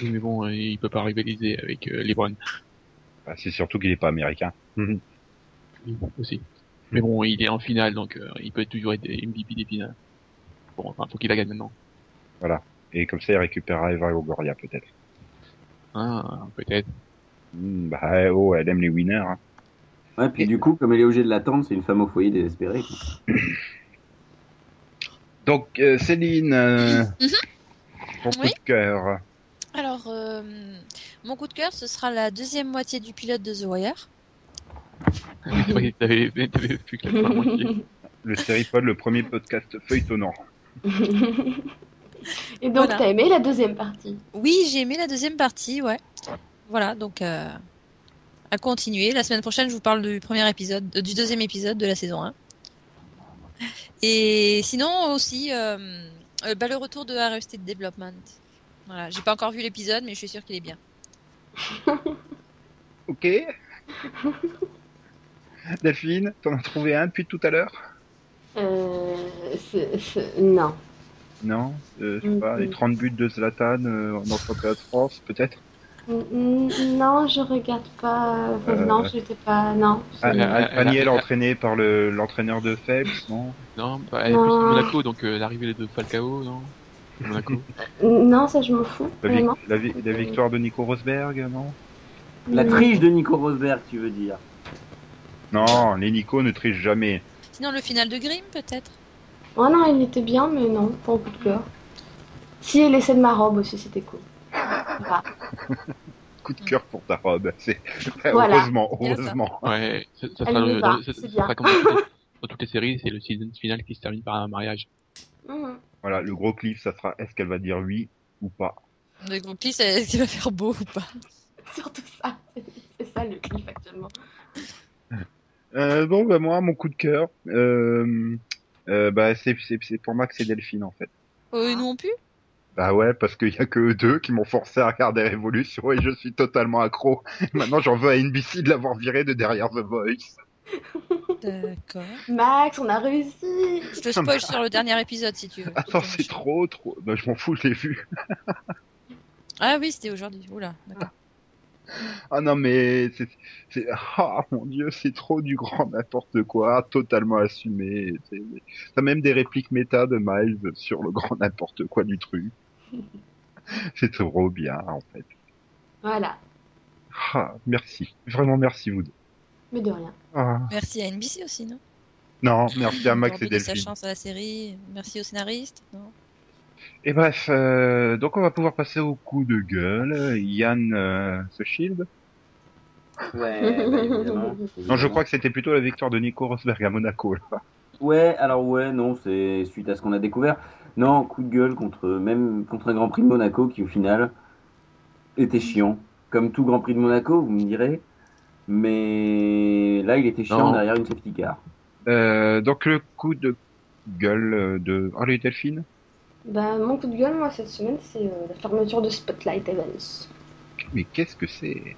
Oui, mais bon, euh, il peut pas rivaliser avec euh, LeBron Bah, c'est surtout qu'il est pas américain. Oui, aussi. Mais bon, il est en finale, donc euh, il peut toujours être MVP des finales. Bon, enfin, faut qu'il la gagne maintenant. Et comme ça il récupérera Eva Longoria peut-être. Ah, peut-être. Hmm, bah oh, elle aime les winners. Hein. Ouais, puis du coup, comme elle est obligée de l'attendre, c'est une femme au foyer désespérée. quoi. Donc euh, Céline, euh, ton coup de cœur. Alors, euh, mon coup de cœur, ce sera la deuxième moitié du pilote de The Wire. Oui, c'est vrai que t'avais, plus que la première moitié. Le Seripod, le premier podcast feuilletonnant. Et donc, Voilà. t'as aimé la deuxième partie? Oui, j'ai aimé la deuxième partie, ouais. Voilà, donc euh, à continuer. La semaine prochaine, je vous parle du premier épisode, euh, du deuxième épisode de la saison 1. Et sinon aussi, euh, euh, bah, le retour de Arrested Development. Voilà, j'ai pas encore vu l'épisode, mais je suis sûre qu'il est bien. Ok. Delphine, t'en as trouvé un depuis tout à l'heure euh, Non. Non euh, Je sais Mm, pas, les mm. 30 buts de Zlatan euh, en championnat de France, peut-être Mm, mm, Non, je regarde pas. enfin, Euh. Non, j'étais pas. Non. Ah, c'est- elle- elle- Paniel elle- entraîné par le l'entraîneur de Phelps, non Non, bah, elle est plus de Monaco, donc euh, l'arrivée de Falcao, non Monaco. Non, ça, je m'en fous. la, Vraiment. la vi- la victoire de Nico Rosberg, non La Mm. triche de Nico Rosberg, tu veux dire Non, les Nico ne trichent jamais. Sinon, le final de Grimm, peut-être. Oh non, il était bien, mais non, pas au coup de cœur. Si, et l'essai de ma robe aussi, c'était cool. Voilà. Coup de cœur pour ta robe. C'est Voilà. heureusement, heureusement. Ouais, ça, sera me le, va, dans- ça, c'est ça bien. sera comme dans toutes, les, séries, c'est le season final qui se termine par un mariage. Mhm. Voilà, le gros cliff, ça sera est-ce qu'elle va dire oui ou pas? Le groupe clip, est-ce qu'il va faire beau ou pas? Surtout ça. C'est ça le cliff actuellement. Euh, bon, bah moi, mon coup de cœur, euh, euh, bah c'est c'est c'est pour Max et Delphine en fait. euh, Nous non plus Bah ouais, parce qu'il y a que eux deux qui m'ont forcé à regarder Révolution et je suis totalement accro. Maintenant, j'en veux à NBC de l'avoir viré de derrière The Voice. D'accord. Max, on a réussi Je te spoil sur le dernier épisode si tu veux. Attends, c'est trop, trop. Bah, je m'en fous, je l'ai vu. Ah oui, c'était aujourd'hui. Oula, d'accord. Ah non, mais c'est, c'est, ah mon dieu, c'est trop du grand n'importe quoi, totalement assumé. C'est- T'as même des répliques méta de Miles sur le grand n'importe quoi du truc. C'est trop bien, en fait. Voilà. Ah, merci. Vraiment merci, vous deux. Mais de rien. Ah. Merci à NBC aussi, non? Non, merci à Max et donner sa Delphine. chance à la série. Merci aux scénaristes. Non? Et bref, euh, donc on va pouvoir passer au coup de gueule. Yann euh, se shield. Ouais, bah, évidemment. Non, je crois que c'était plutôt la victoire de Nico Rosberg à Monaco. Là. Ouais, alors ouais, non, c'est suite à ce qu'on a découvert. Non, coup de gueule contre même contre un Grand Prix de Monaco qui au final était chiant, comme tout Grand Prix de Monaco, vous me direz. Mais là, il était chiant Non. derrière une safety car. Euh, donc le coup de gueule de... Oh, les Delphine Bah, mon coup de gueule, moi, cette semaine, c'est euh, la fermeture de Spotlight Events. Mais qu'est-ce que c'est?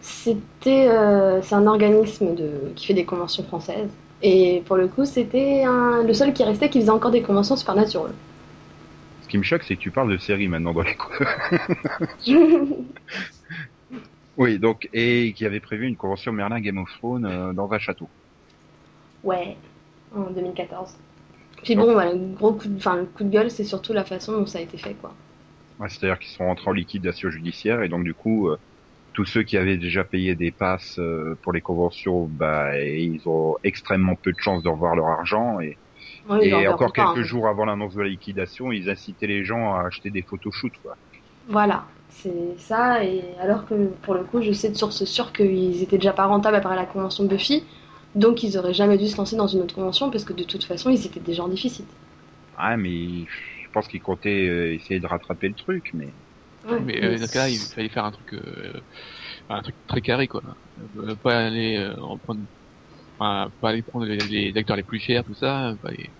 C'était, euh, c'est un organisme de, qui fait des conventions françaises. Et pour le coup, c'était un- le seul qui restait qui faisait encore des conventions Supernatural. Ce qui me choque, c'est que tu parles de série maintenant dans les coups. Oui, donc, et qui avait prévu une convention Merlin Game of Thrones euh, dans un château. ouais, en 2014. Puis bon, voilà, le gros coup de, enfin, le coup de gueule, c'est surtout la façon dont ça a été fait, quoi. Ouais, C'est-à-dire qu'ils sont rentrés en liquidation judiciaire et donc du coup, euh, tous ceux qui avaient déjà payé des passes euh, pour les conventions, bah, ils ont extrêmement peu de chances de revoir leur argent et, encore pas, quelques hein. jours avant l'annonce de la liquidation, ils incitaient les gens à acheter des photoshoots. Quoi. Voilà, c'est ça. Et alors que pour le coup, je sais de source sûre qu'ils étaient déjà pas rentables après la convention Buffy, donc ils auraient jamais dû se lancer dans une autre convention parce que de toute façon, ils étaient déjà en déficit. Ah, mais je pense qu'ils comptaient euh, essayer de rattraper le truc, mais Ouais, Mais euh, dans ce cas-là, il fallait faire un truc, euh, un truc très carré, quoi. Euh, pas aller euh, en prendre, enfin, pas aller prendre les, les acteurs les plus chers, tout ça. Fallait,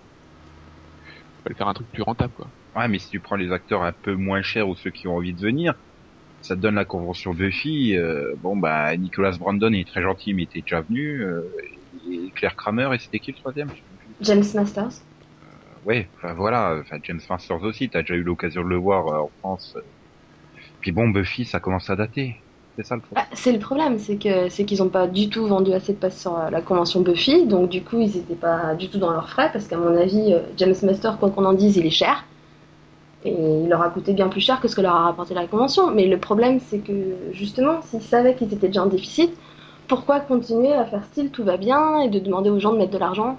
fallait faire un truc plus rentable, quoi. ouais, mais si tu prends les acteurs un peu moins chers ou ceux qui ont envie de venir, ça te donne la convention Buffy. euh, bon, bah, Nicolas Brandon est très gentil, mais il était déjà venu. euh, et Claire Kramer, et c'était qui le troisième? James Masters. Ouais, enfin voilà, enfin James Masters aussi, t'as déjà eu l'occasion de le voir euh, en France. Puis bon, Buffy, ça commence à dater. C'est ça le problème. Bah, c'est le problème, c'est que c'est qu'ils ont pas du tout vendu assez de passes sur euh, la convention Buffy, donc du coup ils étaient pas du tout dans leurs frais parce qu'à mon avis, euh, James Master, quoi qu'on en dise, il est cher. Et il leur a coûté bien plus cher que ce que leur a rapporté la convention. Mais le problème, c'est que justement, s'ils savaient qu'ils étaient déjà en déficit, pourquoi continuer à faire style tout va bien et de demander aux gens de mettre de l'argent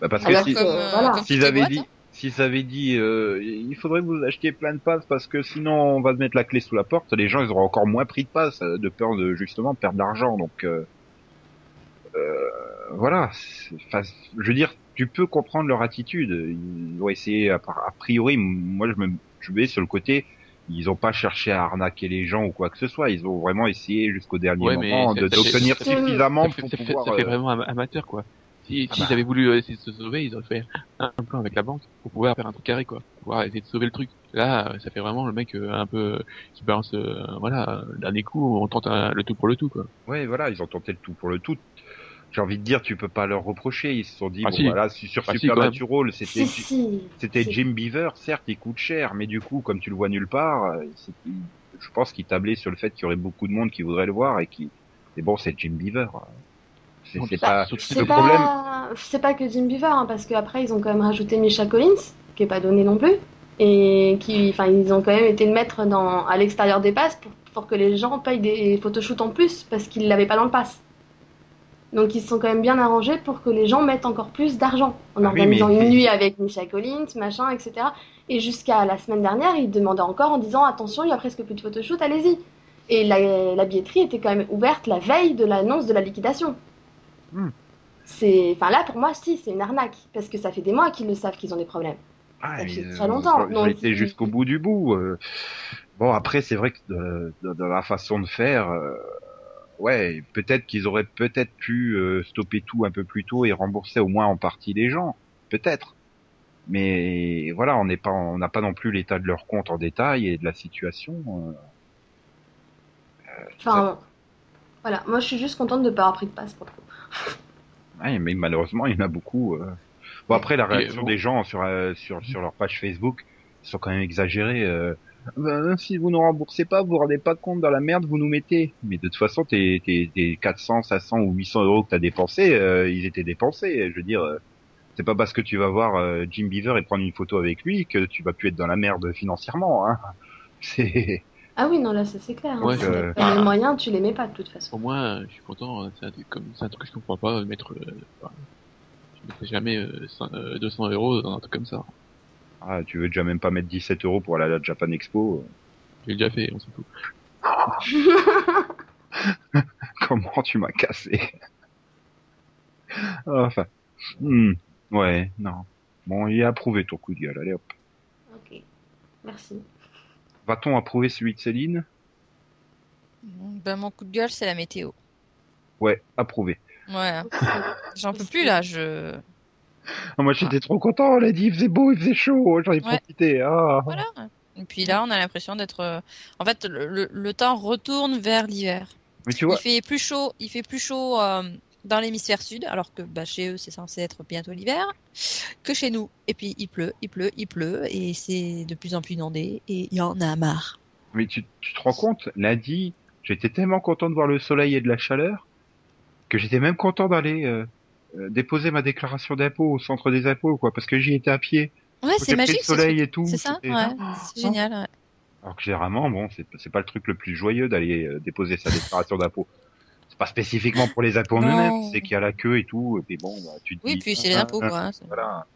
Bah, parce que si, euh, voilà. comme s'ils avaient dit, hein. s'ils avaient dit, euh, il faudrait que vous achetiez plein de passes parce que sinon on va se mettre la clé sous la porte, les gens ils auront encore moins pris de passes euh, de peur de justement perdre de l'argent. Donc euh, euh, voilà, je veux dire, tu peux comprendre leur attitude. Ils ont essayé, a a priori, moi je me, je vais sur le côté. Ils ont pas cherché à arnaquer les gens ou quoi que ce soit. Ils ont vraiment essayé jusqu'au dernier Ouais, moment d'obtenir suffisamment ça fait, pour ça fait- pouvoir. ça fait euh, vraiment am- amateur, quoi. Si, Ah s'ils bah. avaient voulu euh, essayer de se sauver, ils auraient fait un, un plan avec la banque pour pouvoir faire un truc carré, quoi. Pour pouvoir essayer de sauver le truc. Là, euh, ça fait vraiment le mec euh, un peu qui balance, euh, voilà, dernier coup, on tente un- le tout pour le tout, quoi. Ouais, voilà, ils ont tenté le tout pour le tout. J'ai envie de dire, tu peux pas leur reprocher. Ils se sont dit, Ah, bon, si. voilà, sur Ah, si, Supernatural, c'était Si, si. c'était Si. Jim Beaver, certes, il coûte cher, mais du coup, comme tu le vois nulle part, euh, je pense qu'il tablait sur le fait qu'il y aurait beaucoup de monde qui voudrait le voir et qui, et bon, c'est Jim Beaver. C'est pas, le pas... problème. c'est pas que Jim Beaver, hein, parce qu'après ils ont quand même rajouté Misha Collins, qui est pas donné non plus, et qui, enfin, ils ont quand même été le mettre dans, à l'extérieur des passes pour, pour que les gens payent des photoshoots en plus, parce qu'ils l'avaient pas dans le pass. Donc ils se sont quand même bien arrangés pour que les gens mettent encore plus d'argent en Ah oui, organisant mais- une nuit avec Misha Collins, machin, etc. Et jusqu'à la semaine dernière, ils demandaient encore en disant attention, il y a presque plus de photoshoots, allez-y. Et la, la billetterie était quand même ouverte la veille de l'annonce de la liquidation. Hmm. C'est, enfin là pour moi, si, c'est une arnaque parce que ça fait des mois qu'ils le savent qu'ils ont des problèmes. Ah, ça fait euh, très longtemps. J'ai Donc, été il- jusqu'au bout du bout. euh. Bon, après, c'est vrai que de, de- de la façon de faire, euh, ouais, peut-être qu'ils auraient peut-être pu euh, stopper tout un peu plus tôt et rembourser au moins en partie les gens, peut-être. Mais voilà, on n'est pas, on n'a pas non plus l'état de leur compte en détail et de la situation. euh. Enfin, voilà, moi je suis juste contente de pas avoir pris de passe pour le coup. Ouais, mais malheureusement, il y en a beaucoup. euh. Bon, après, la Et, réaction bon. des gens sur, euh, sur, sur leur page Facebook sont quand même exagérées. Ben, si vous ne remboursez pas, vous vous rendez pas compte dans la merde, vous nous mettez. Mais de toute façon, tes, tes, tes 400, 500 ou 800 euros que t'as dépensés, euh, ils étaient dépensés. Je veux dire, euh, c'est pas parce que tu vas voir euh, Jim Beaver et prendre une photo avec lui que tu vas plus être dans la merde financièrement. Hein. C'est Ah oui, non, là, ça, c'est clair. hein. Ouais, Si euh, t'as pas les moyens, tu les mets pas de toute façon. Pour moi, euh, je suis content. euh, C'est un, truc comme- c'est un truc que je comprends pas. Mettre, euh, enfin, je mettrais jamais euh, cin- euh, 200 euros dans un truc comme ça. Ah, tu veux déjà même pas mettre 17 euros pour aller à la Japan Expo J'ai déjà fait, on s'en fout. Comment tu m'as cassé Enfin, hmm, ouais, non. Bon, il est approuvé ton coup de gueule. Allez hop. ok. Merci. Va-t-on approuver celui de Céline? Ben, mon coup de gueule, c'est la météo. Ouais, approuvé. Ouais. J'en peux plus là, je. Ah, moi j'étais trop content, on dit, il faisait beau, il faisait chaud, j'en ai Ouais. profité. Ah. Voilà. Et puis là, on a l'impression d'être. euh, En fait, le, temps retourne vers l'hiver. Mais tu Il fait plus chaud. Il fait plus chaud euh, dans l'hémisphère sud, alors que bah, chez eux, c'est censé être bientôt l'hiver, que chez nous. Et puis il pleut, il pleut, il pleut, et c'est de plus en plus inondé. Et il y en a marre. mais tu, tu te rends compte, lundi, j'étais tellement content de voir le soleil et de la chaleur que j'étais même content d'aller euh, déposer ma déclaration d'impôt au centre des impôts, quoi, parce que j'y étais à pied. Ouais, c'est magique. le soleil et tout. C'est ça. Ouais. C'est génial. ouais. Alors que généralement, bon, c'est pas le truc le plus joyeux d'aller euh, déposer sa déclaration d'impôt. C'est pas spécifiquement pour les impôts eux-mêmes, c'est qu'il y a la queue et tout, et puis bon, bah, tu te Oui, dis, puis c'est les ah, impôts, ah, quoi. hein, c'est- Voilà.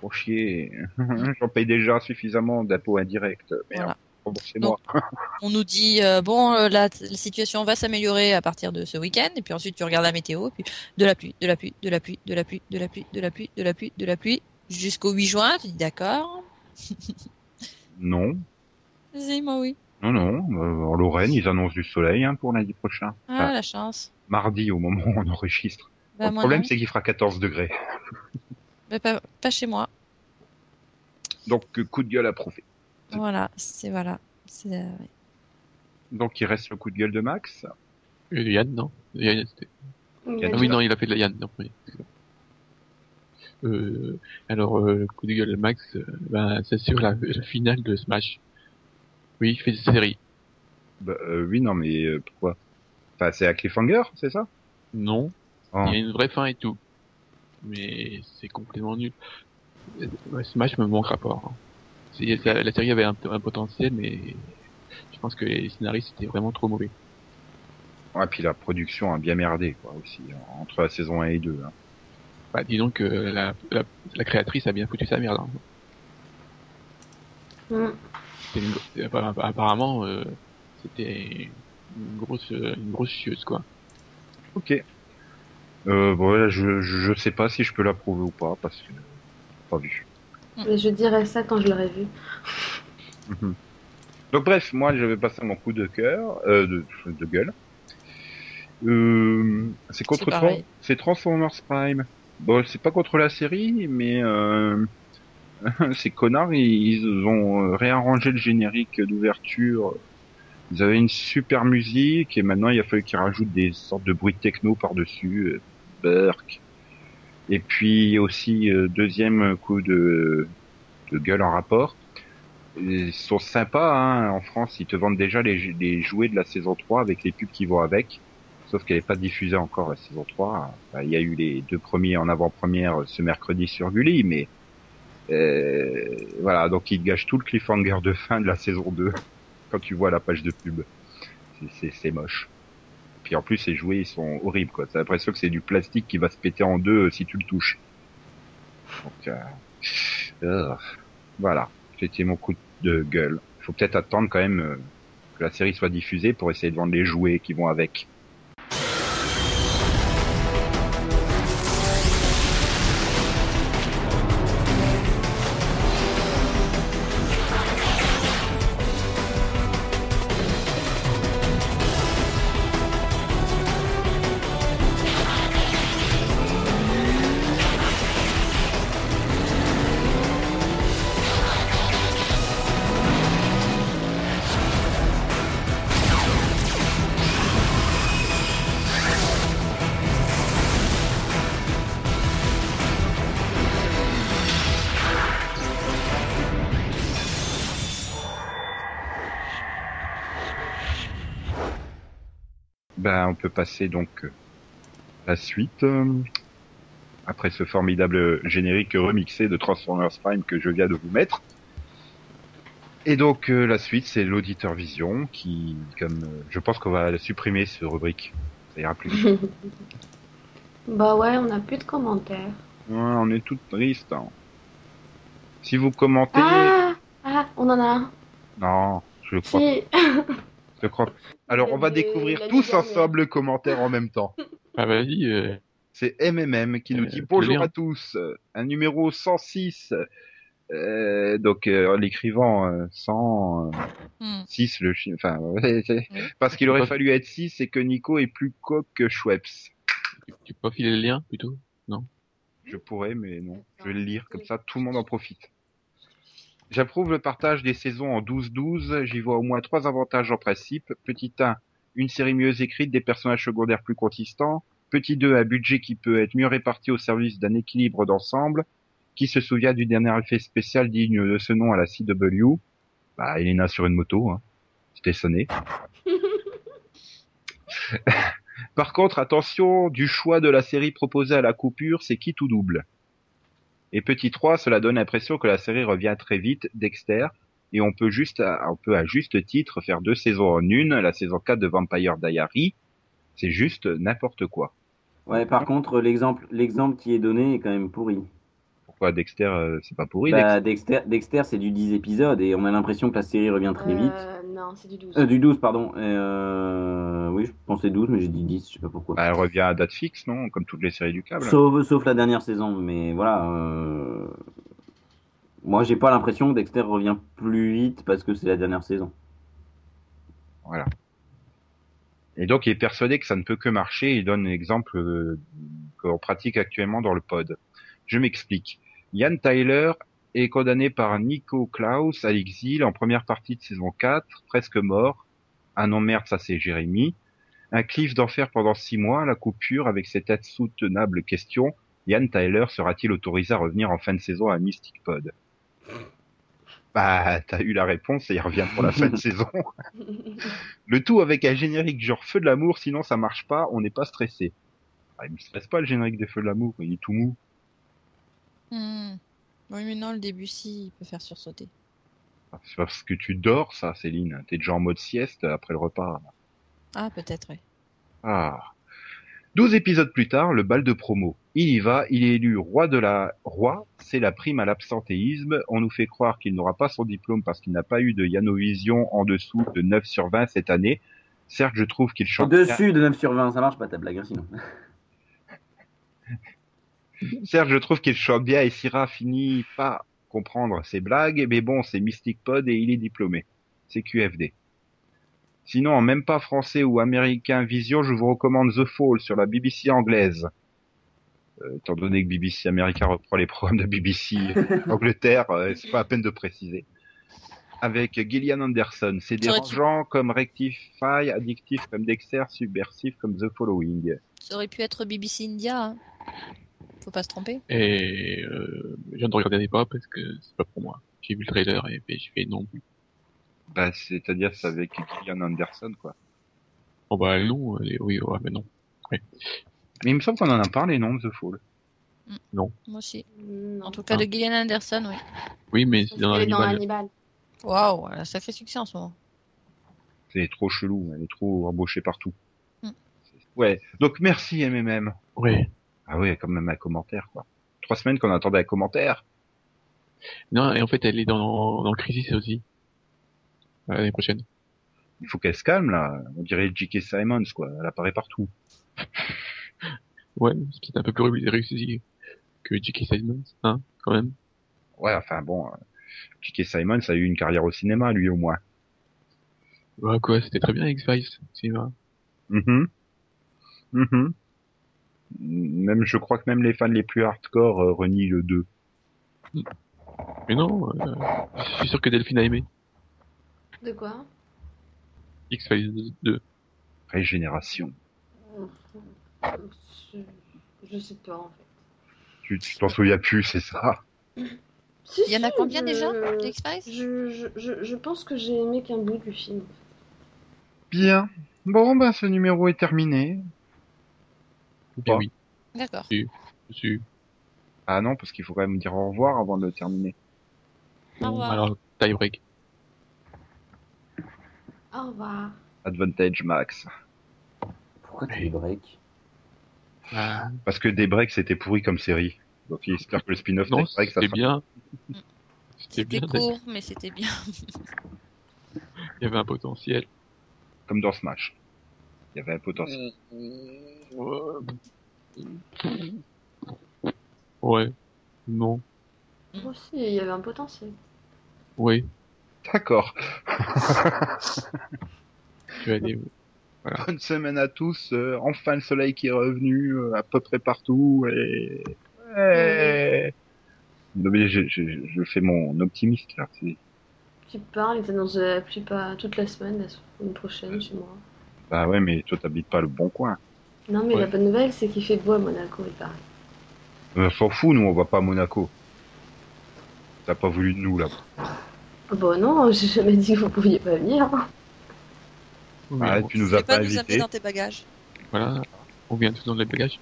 Pour chier. J'en paye déjà suffisamment d'impôts indirects. Merde, Voilà. On nous dit euh, bon, euh, la, la situation va s'améliorer à partir de ce week-end, et puis ensuite tu regardes la météo, et puis de la pluie, de la pluie, de la pluie, de la pluie, de la pluie, de la pluie, de la pluie, de la pluie, jusqu'au 8 juin. Tu dis d'accord. Non. Si, moi oui. Non, non. euh, en Lorraine, ils annoncent du soleil hein, pour lundi prochain. Ah, Enfin, la chance. mardi, au moment où on enregistre. Bah, le problème, c'est qu'il fera 14 degrés. Bah, pas, pas chez moi. Donc, coup de gueule approuvé. Voilà, c'est voilà. C'est euh, ouais. Donc, il reste le coup de gueule de Max. Et Yann, non? Yann, Ah dit- oui, non, il a fait de la Yann. Non, oui. Euh, alors, euh, le coup de gueule Max, euh, ben, c'est sur la, la finale de Smash. Oui, il fait des séries. Bah, euh, oui, non, mais euh, pourquoi? Enfin, c'est à Cliffhanger, c'est ça? Non, Oh. il y a une vraie fin et tout. Mais c'est complètement nul. Smash me manquera pas. hein. La série avait un, un potentiel, mais je pense que les scénaristes étaient vraiment trop mauvais. Ouais, puis la production a bien merdé, quoi, aussi, entre la saison 1 et 2. Hein. Bah, disons que la, la, la créatrice a bien foutu sa merde. hein. Mm. C'était une- appa- apparemment, euh, c'était une grosse, euh, une grosse chieuse, quoi. Ok. Euh, bon, là, je, je je sais pas si je peux l'approuver ou pas, parce que pas vu. Mais je dirais ça quand je l'aurai vu. Mhm. Donc bref, moi je vais passer mon coup de cœur, euh, de, de gueule. Euh, c'est contre C'est Transformers Prime. Bon, c'est pas contre la série, mais euh, ces connards, ils, ils ont euh, réarrangé le générique d'ouverture. Ils avaient une super musique et maintenant il a fallu qu'ils rajoutent des sortes de bruits techno par-dessus. euh, Burk. Et puis aussi euh, deuxième coup de, de gueule en rapport. Ils sont sympas, hein. En France, ils te vendent déjà les, les jouets de la saison 3 avec les pubs qui vont avec. Sauf qu'elle n'est pas diffusée encore la saison 3. Enfin, Il y a eu les deux premiers en avant-première ce mercredi sur Gulli, mais euh, voilà, donc ils gâchent tout le cliffhanger de fin de la saison 2 quand tu vois la page de pub. C'est moche. Puis en plus, les jouets, ils sont horribles, quoi. T'as l'impression que c'est du plastique qui va se péter en deux euh, si tu le touches. Donc, euh, euh, voilà. C'était mon coup de gueule. Faut peut-être attendre quand même euh, que la série soit diffusée pour essayer de vendre les jouets qui vont avec. Peut passer donc euh, à la suite. euh, après ce formidable générique remixé de Transformers Prime que je viens de vous mettre. Et donc euh, la suite, c'est l'auditeur vision qui, comme euh, je pense qu'on va supprimer ce rubrique. Ça ira plus vite. Bah ouais, on n'a plus de commentaires. Ouais, on est toutes tristes. hein. Si vous commentez, Ah Ah, on en a un. non, je crois, Si. je crois. Alors on va découvrir tous ensemble le commentaire en même temps. Ah vas-y, euh, C'est MMM qui nous Euh, dit bonjour à tous. Un numéro 106. Euh, donc euh, en l'écrivant euh, 106 Hmm. le chien. Enfin, ouais, parce qu'il aurait Pas- fallu être 6 et que Nico est plus coq que Schweppes. tu, tu peux pas filer le lien plutôt? Je pourrais, mais non. Je vais le lire, comme ça tout le monde en profite. J'approuve le partage des saisons en 12-12. J'y vois au moins trois avantages en principe. Petit 1, une série mieux écrite, des personnages secondaires plus consistants. Petit 2, un budget qui peut être mieux réparti au service d'un équilibre d'ensemble. Qui se souvient du dernier effet spécial digne de ce nom à la CW Bah, Elena sur une moto. Hein. C'était sonné. Par contre, attention, du choix de la série proposée à la coupure, c'est qui tout double? Et petit 3, cela donne l'impression que la série revient très vite, Dexter, et on peut juste, à- on peut à juste titre faire deux saisons en une, la saison 4 de Vampire Diary, c'est juste n'importe quoi. Ouais, par contre, l'exemple, l'exemple qui est donné est quand même pourri. Pourquoi Dexter, euh, c'est pas pourri bah, Dexter, Dexter c'est du 10 épisodes et on a l'impression que la série revient très vite. Euh, non, c'est du 12. Euh, du 12, pardon. Et, euh, oui, je pensais 12, mais j'ai dit 10, je sais pas pourquoi. Bah, elle revient à date fixe, non? Comme toutes les séries du câble. Sauf, sauf la dernière saison, mais voilà. euh, Moi, j'ai pas l'impression que Dexter revient plus vite parce que c'est la dernière saison. Voilà. Et donc, il est persuadé que ça ne peut que marcher. Il donne un exemple euh, qu'on pratique actuellement dans le pod. Je m'explique. Ian Tyler est condamné par Nico Klaus à l'exil en première partie de saison 4, presque mort. Ah non, merde, ça c'est Jérémy. Un cliff d'enfer pendant six mois, la coupure avec cette insoutenable question. Ian Tyler sera-t-il autorisé à revenir en fin de saison à Mystic Pod? Bah, t'as eu la réponse et il revient pour la fin de saison. Le tout avec un générique genre Feu de l'amour, sinon ça marche pas, on n'est pas stressé. Ah, il me stresse pas le générique des Feux de l'amour, il est tout mou. Hmm. Oui, mais non, le début, si, il peut faire sursauter. Ah, C'est parce que tu dors ça, Céline. T'es déjà en mode sieste après le repas. Ah, peut-être, oui. Ah. 12 épisodes plus tard, le bal de promo. Il y va, il est élu roi de la... Roi, c'est la prime à l'absentéisme. On nous fait croire qu'il n'aura pas son diplôme parce qu'il n'a pas eu de Yanovision en dessous de 9 sur 20 cette année. Certes, je trouve qu'il chante... Au-dessus de 9 sur 20, ça marche pas ta blague, hein, sinon. Certes, je trouve qu'il chante bien et Syrah finit pas comprendre ses blagues, mais bon, c'est Mystic Pod et il est diplômé. C'est QFD. Sinon, en même pas français ou américain Vision, je vous recommande The Fall sur la BBC anglaise. Euh, étant donné que BBC américain reprend les programmes de BBC Angleterre, euh, c'est pas à peine de préciser. Avec Gillian Anderson, c'est dérangeant comme Rectify, addictif comme Dexter, subversif comme The Following. Ça aurait pu être BBC India. Hein. Faut pas se tromper. Et euh, je viens de regarder pas parce que c'est pas pour moi. J'ai vu le trailer et puis je fais non. Bah, c'est-à-dire c'est avec Gillian Anderson, quoi. Oh bah non, oui, ouais, mais non. Mais il me semble qu'on en a parlé, non, The Fall Moi aussi. Non. En tout cas, Ah. de Gillian Anderson, oui. Oui, mais c'est dans. Hannibal. Waouh, elle a sacré succès en ce moment. C'est trop chelou, elle est trop embauchée partout. Mm. Ouais, donc merci MMM. Ouais. Ah ouais, quand même un commentaire, quoi. Trois semaines qu'on attendait un commentaire. Non, et en fait, elle est dans, dans Crisis aussi. L'année prochaine. Il faut qu'elle se calme, là. On dirait J.K. Simons, quoi. Elle apparaît partout. Ouais, c'est peut-être un peu plus ré- réussi que J.K. Simons, hein, quand même. Ouais, enfin bon, euh, J.K. Simons a eu une carrière au cinéma, lui, au moins. Ouais, quoi, c'était très bien X-Files, cinéma. Mhm. Mhm. Même, je crois que même les fans les plus hardcore euh, renient le 2. Mais non, euh, je suis sûr que Delphine a aimé De quoi? X-Files 2. Régénération. je... je sais pas en fait. Tu, tu t'en souviens plus, c'est ça? Si, Il y en a si, combien je- déjà d'X-Files je, je, je, je pense que j'ai aimé qu'un bout du film. Bien. Bon, ben, ce numéro est terminé. Ou pas oui, D'accord. suis. Ah non, parce qu'il faut quand même dire au revoir avant de terminer. Au revoir. Alors, tie break. Au revoir. Advantage Max. Pourquoi tu les breaks Ah, Parce que Daybreak c'était pourri comme série. Donc il espère que le spin-off non, Daybreak ça bien. C'était C'était bien. court, mais c'était bien. Il y avait un potentiel. comme dans Smash. Il y avait un potentiel. Ouais. Non. Moi aussi, il y avait un potentiel. Oui. D'accord. Tu. Bonne semaine à tous. euh, enfin le soleil qui est revenu euh, à peu près partout et ouais. Non, mais je, je, je fais mon optimiste là. Tu parles, annoncent de la pluie pas toute la semaine, la semaine prochaine chez moi. Bah ouais, mais toi t'habites pas le bon coin. Non, mais Ouais. la bonne nouvelle, c'est qu'il fait beau à Monaco, il paraît. On s'en fout, nous on va pas à Monaco. T'as pas voulu de nous là. Ah Bah non, j'ai jamais dit que vous pouviez pas venir. Ah, tu nous as pas pas nous invités. dans tes bagages. Voilà. On vient tous dans les bagages.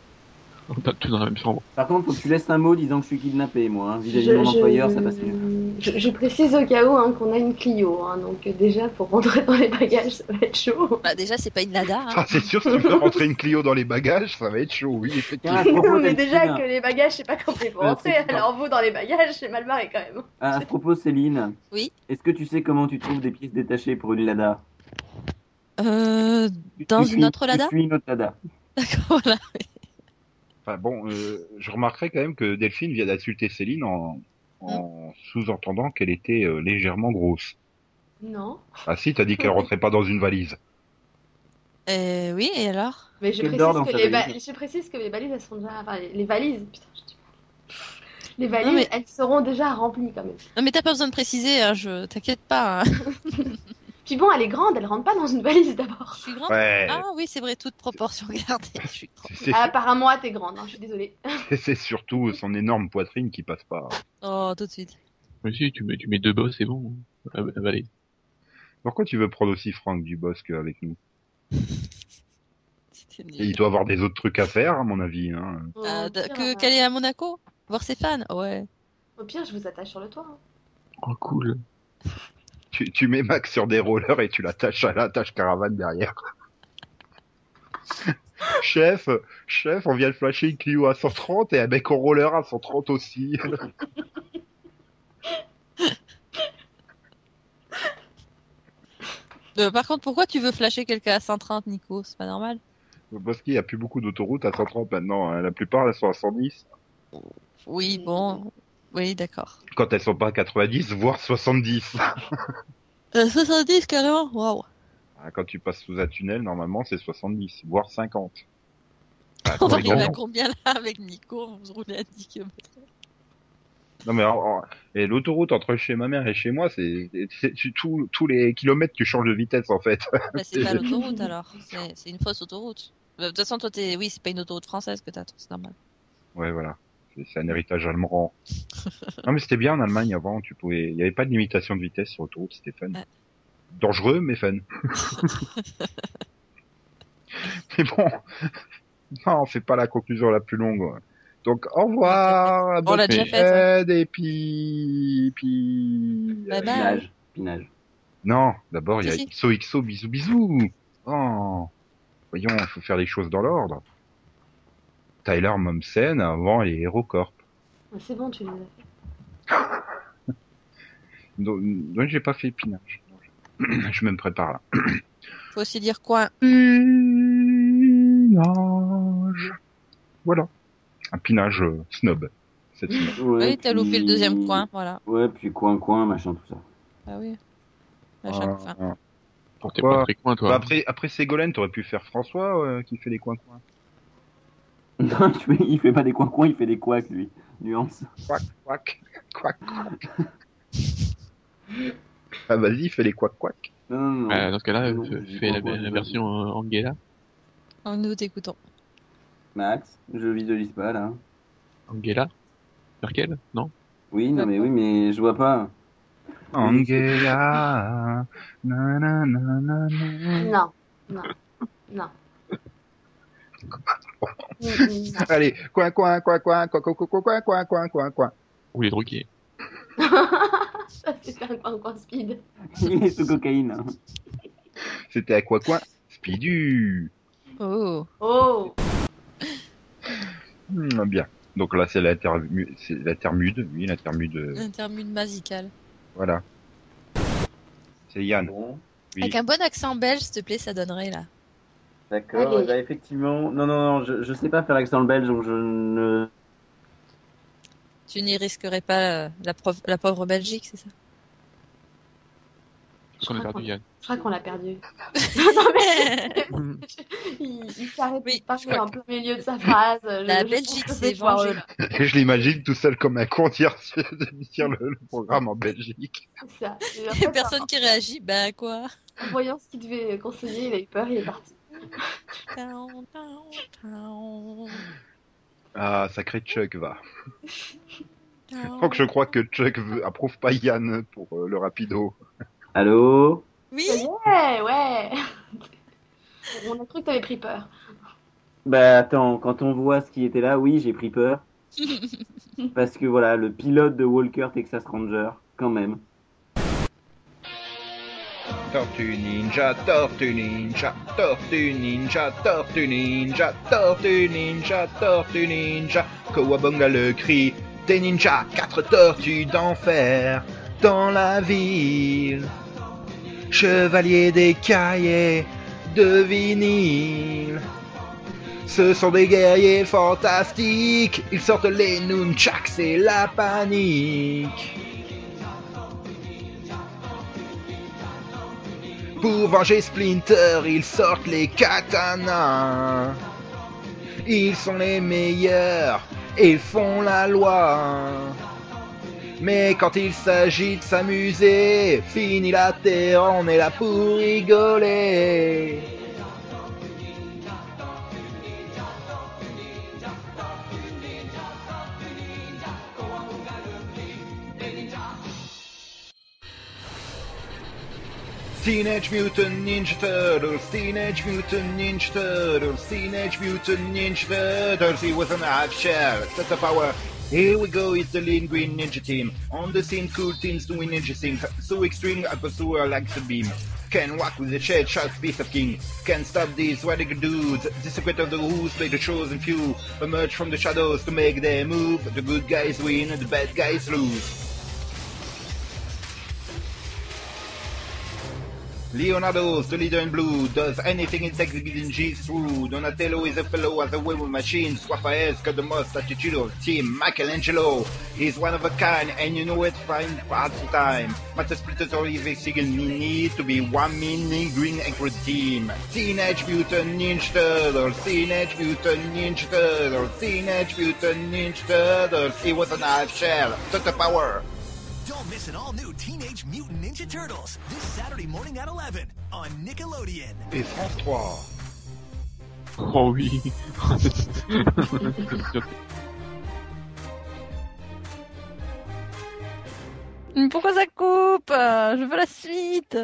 On tape tous dans la même chambre. Par contre, faut que tu laisses un mot disant que je suis kidnappé, moi. Hein. Vis-à-vis de mon je- employeur, ça passe mieux. Je, je précise au cas où hein, qu'on a une Clio, hein, donc euh, déjà pour rentrer dans les bagages, ça va être chaud. Bah déjà, c'est pas une Lada. Hein. Ah, c'est sûr, si tu peux rentrer une Clio dans les bagages, ça va être chaud, oui, effectivement. Propos, mais déjà que les bagages, c'est pas quand faut Euh, rentrer, alors vous dans les bagages, c'est mal barré quand même. à ce propos, Céline. Oui. Est-ce que tu sais comment tu trouves des pièces détachées pour une Lada? Euh, Dans tu une suis- autre Lada? Tu suis une autre Lada. d'accord, voilà. Enfin bon, euh, je remarquerai quand même que Delphine vient d'insulter Céline en, en sous-entendant qu'elle était euh, légèrement grosse. Non. Ah si, t'as dit qu'elle rentrait pas dans une valise. Euh, oui, et alors? Mais je Qu'elle précise, dort dans que sa les va- valise. je précise que les valises, elles sont déjà. Enfin, les, les valises. Putain, je dis mal. Les valises, Non, mais- elles seront déjà remplies quand même. Non, mais t'as pas besoin de préciser, hein, je t'inquiète pas. hein. Puis bon, elle est grande, elle rentre pas dans une valise d'abord. Je suis grande. Ouais, Ah oui, c'est vrai, toute proportion gardée. Je suis grande. Ah, apparemment, t'es grande, hein, je suis désolée. c'est surtout son énorme poitrine qui passe pas. Oh, tout de suite. Mais si, tu mets, tu mets deux bosses, c'est bon. Ah, bah, allez. Pourquoi tu veux prendre aussi Franck Dubosc avec nous? Il doit avoir des autres trucs à faire, à mon avis. Hein. Ah, que euh, qu'elle est à Monaco? Voir ses fans? Ouais. Au pire, je vous attache sur le toit. hein. Oh, cool. Tu, tu mets Max sur des rollers et tu l'attaches à l'attache caravane derrière. chef, chef, on vient de flasher une Clio à 130 et un mec en roller à 130 aussi. Euh, par contre, pourquoi tu veux flasher quelqu'un à 130, Nico? C'est pas normal. Parce qu'il n'y a plus beaucoup d'autoroutes à 130 maintenant. hein. La plupart, elles sont à 110. Oui, bon. Oui, d'accord. Quand elles sont pas à 90, voire 70. Euh, 70 carrément Waouh Ah, Quand tu passes sous un tunnel, normalement, c'est 70, voire 50. Ah, On arriver à combien là avec Nico On se roulait à 10 km. Non mais et l'autoroute entre chez ma mère et chez moi, c'est tous tous les kilomètres tu changes de vitesse en fait. Bah, c'est pas l'autoroute alors. C'est une fausse autoroute. Euh, De toute façon, toi, t'es... oui, c'est pas une autoroute française que t'as, toi, c'est normal. Ouais voilà, c'est un héritage allemand. non mais c'était bien en Allemagne avant, tu pouvais, il y avait pas de limitation de vitesse sur l'autoroute, c'était fun. Ouais. Dangereux mais fun. mais bon, non, c'est pas la conclusion la plus longue. Donc au revoir, On l'a déjà ouais. semaine, et puis puis. Bye bye. Pinage. Pinage. Non, d'abord il y a XOXO bisous bisous. Oh, voyons, il faut faire les choses dans l'ordre. Tyler Momsen avant les HeroCorp. Ah, C'est bon, tu les as fait. Donc, donc j'ai pas fait pinage. Je me prépare là. Faut aussi dire quoi? Pinage. Voilà. Un pinage euh, snob. Cette semaine. Ouais, Oui, t'as loupé le deuxième coin, voilà. Ouais, puis coin coin, machin, tout ça. Ah oui. À chaque fois. Ah, T'es Pourquoi? pas très coin, toi. Bah, après, après Ségolène, t'aurais pu faire François euh, qui fait les coins-coins. Non, il fait pas des coins coins, il fait des couacs, lui. Nuance. Quack, quack, quack, quack. ah vas-y, fais les quack, quack. Non, non, non. Bah, dans ce cas-là, Non, fais je dis fais la, version euh, Angela. Nous t'écoutons. Max, je visualise pas, là. Angela Merkel Non? Oui, non, mais oui, mais je vois pas. Angela. Non, non, non. Mm, mm, non. Allez, coin, coin, coin, coin, coin, coin, coin, coin, coin, coin, coin, coin. Ou les drogués. Ça, c'est un coin coin speed. Il est sous cocaïne. hein. C'était à quoi coin Spidu. Oh. Oh Hmm, bien. Donc là, c'est c'est l'intermude. Oui, l'intermude. euh, Intermude musical. Voilà. C'est Yann. Bon, Oui. Avec un bon accent belge, s'il te plaît, ça donnerait là. D'accord. Ben, effectivement, non, non, non, je, je sais pas faire l'accent belge, donc je ne. Tu n'y risquerais pas euh, la, prof- la pauvre Belgique, c'est ça? Je Qu'on perdu qu'on- Yann. je crois qu'on l'a perdu. non mais il, il s'arrête Oui, en plein milieu de sa phrase. Je- La je Belgique c'est vengée. Je l'imagine tout seul comme un con dire, le, le programme en Belgique. C'est ça. Personne qui réagit, ben quoi? En voyant ce qu'il devait conseiller, il a eu peur, il est parti. Ah, sacré Chuck va. Donc je crois que Chuck veut, approuve pas Yann pour euh, le rapido. Allô? Oui Ouais, ouais. On a cru que t'avais pris peur. Bah attends, quand on voit ce qui était là, oui, j'ai pris peur. Parce que voilà, le pilote de Walker Texas Ranger, quand même. Tortue ninja, tortue ninja, tortue ninja, tortue ninja, tortue ninja, tortue ninja. Kowabunga le cri des ninjas, quatre tortues d'enfer dans la ville. Chevalier des cahiers de vinyle. Ce sont des guerriers fantastiques, ils sortent les nunchaks, c'est la panique. Pour venger Splinter, ils sortent les katanas. Ils sont les meilleurs et font la loi. Mais quand il s'agit de s'amuser, fini la terre, on est là pour rigoler. Teenage Mutant Ninja Turtles, Teenage Mutant Ninja Turtles, Teenage Mutant Ninja Turtles. He was an half shell. That's the power. Here we go, it's the Lean Green Ninja Team. On the scene, cool teams doing ninja things. So extreme, a pursuer likes the beam. Can walk with the shed, shot piece of king. Can stop these radical dudes. The secret of the who's play the chosen few. Emerge from the shadows to make their move. The good guys win, the bad guys lose. Leonardo's the leader in blue, does anything in in G's through. Donatello is a fellow as a way with machines. Raphael's got the most attitudinal team. Michelangelo is one of a kind, and you know it fine part time. But the Splinter is a single need to be one meaning green and red team. Teenage Mutant Ninja Turtles, Teenage Mutant Ninja Turtles, Teenage Mutant Ninja Turtles. It was an half shell, a power. Miss an all-new Teenage Mutant Ninja Turtles this Saturday morning at 11 on Nickelodeon. Et France 3. Oh oui. Pourquoi ça coupe? Je veux la suite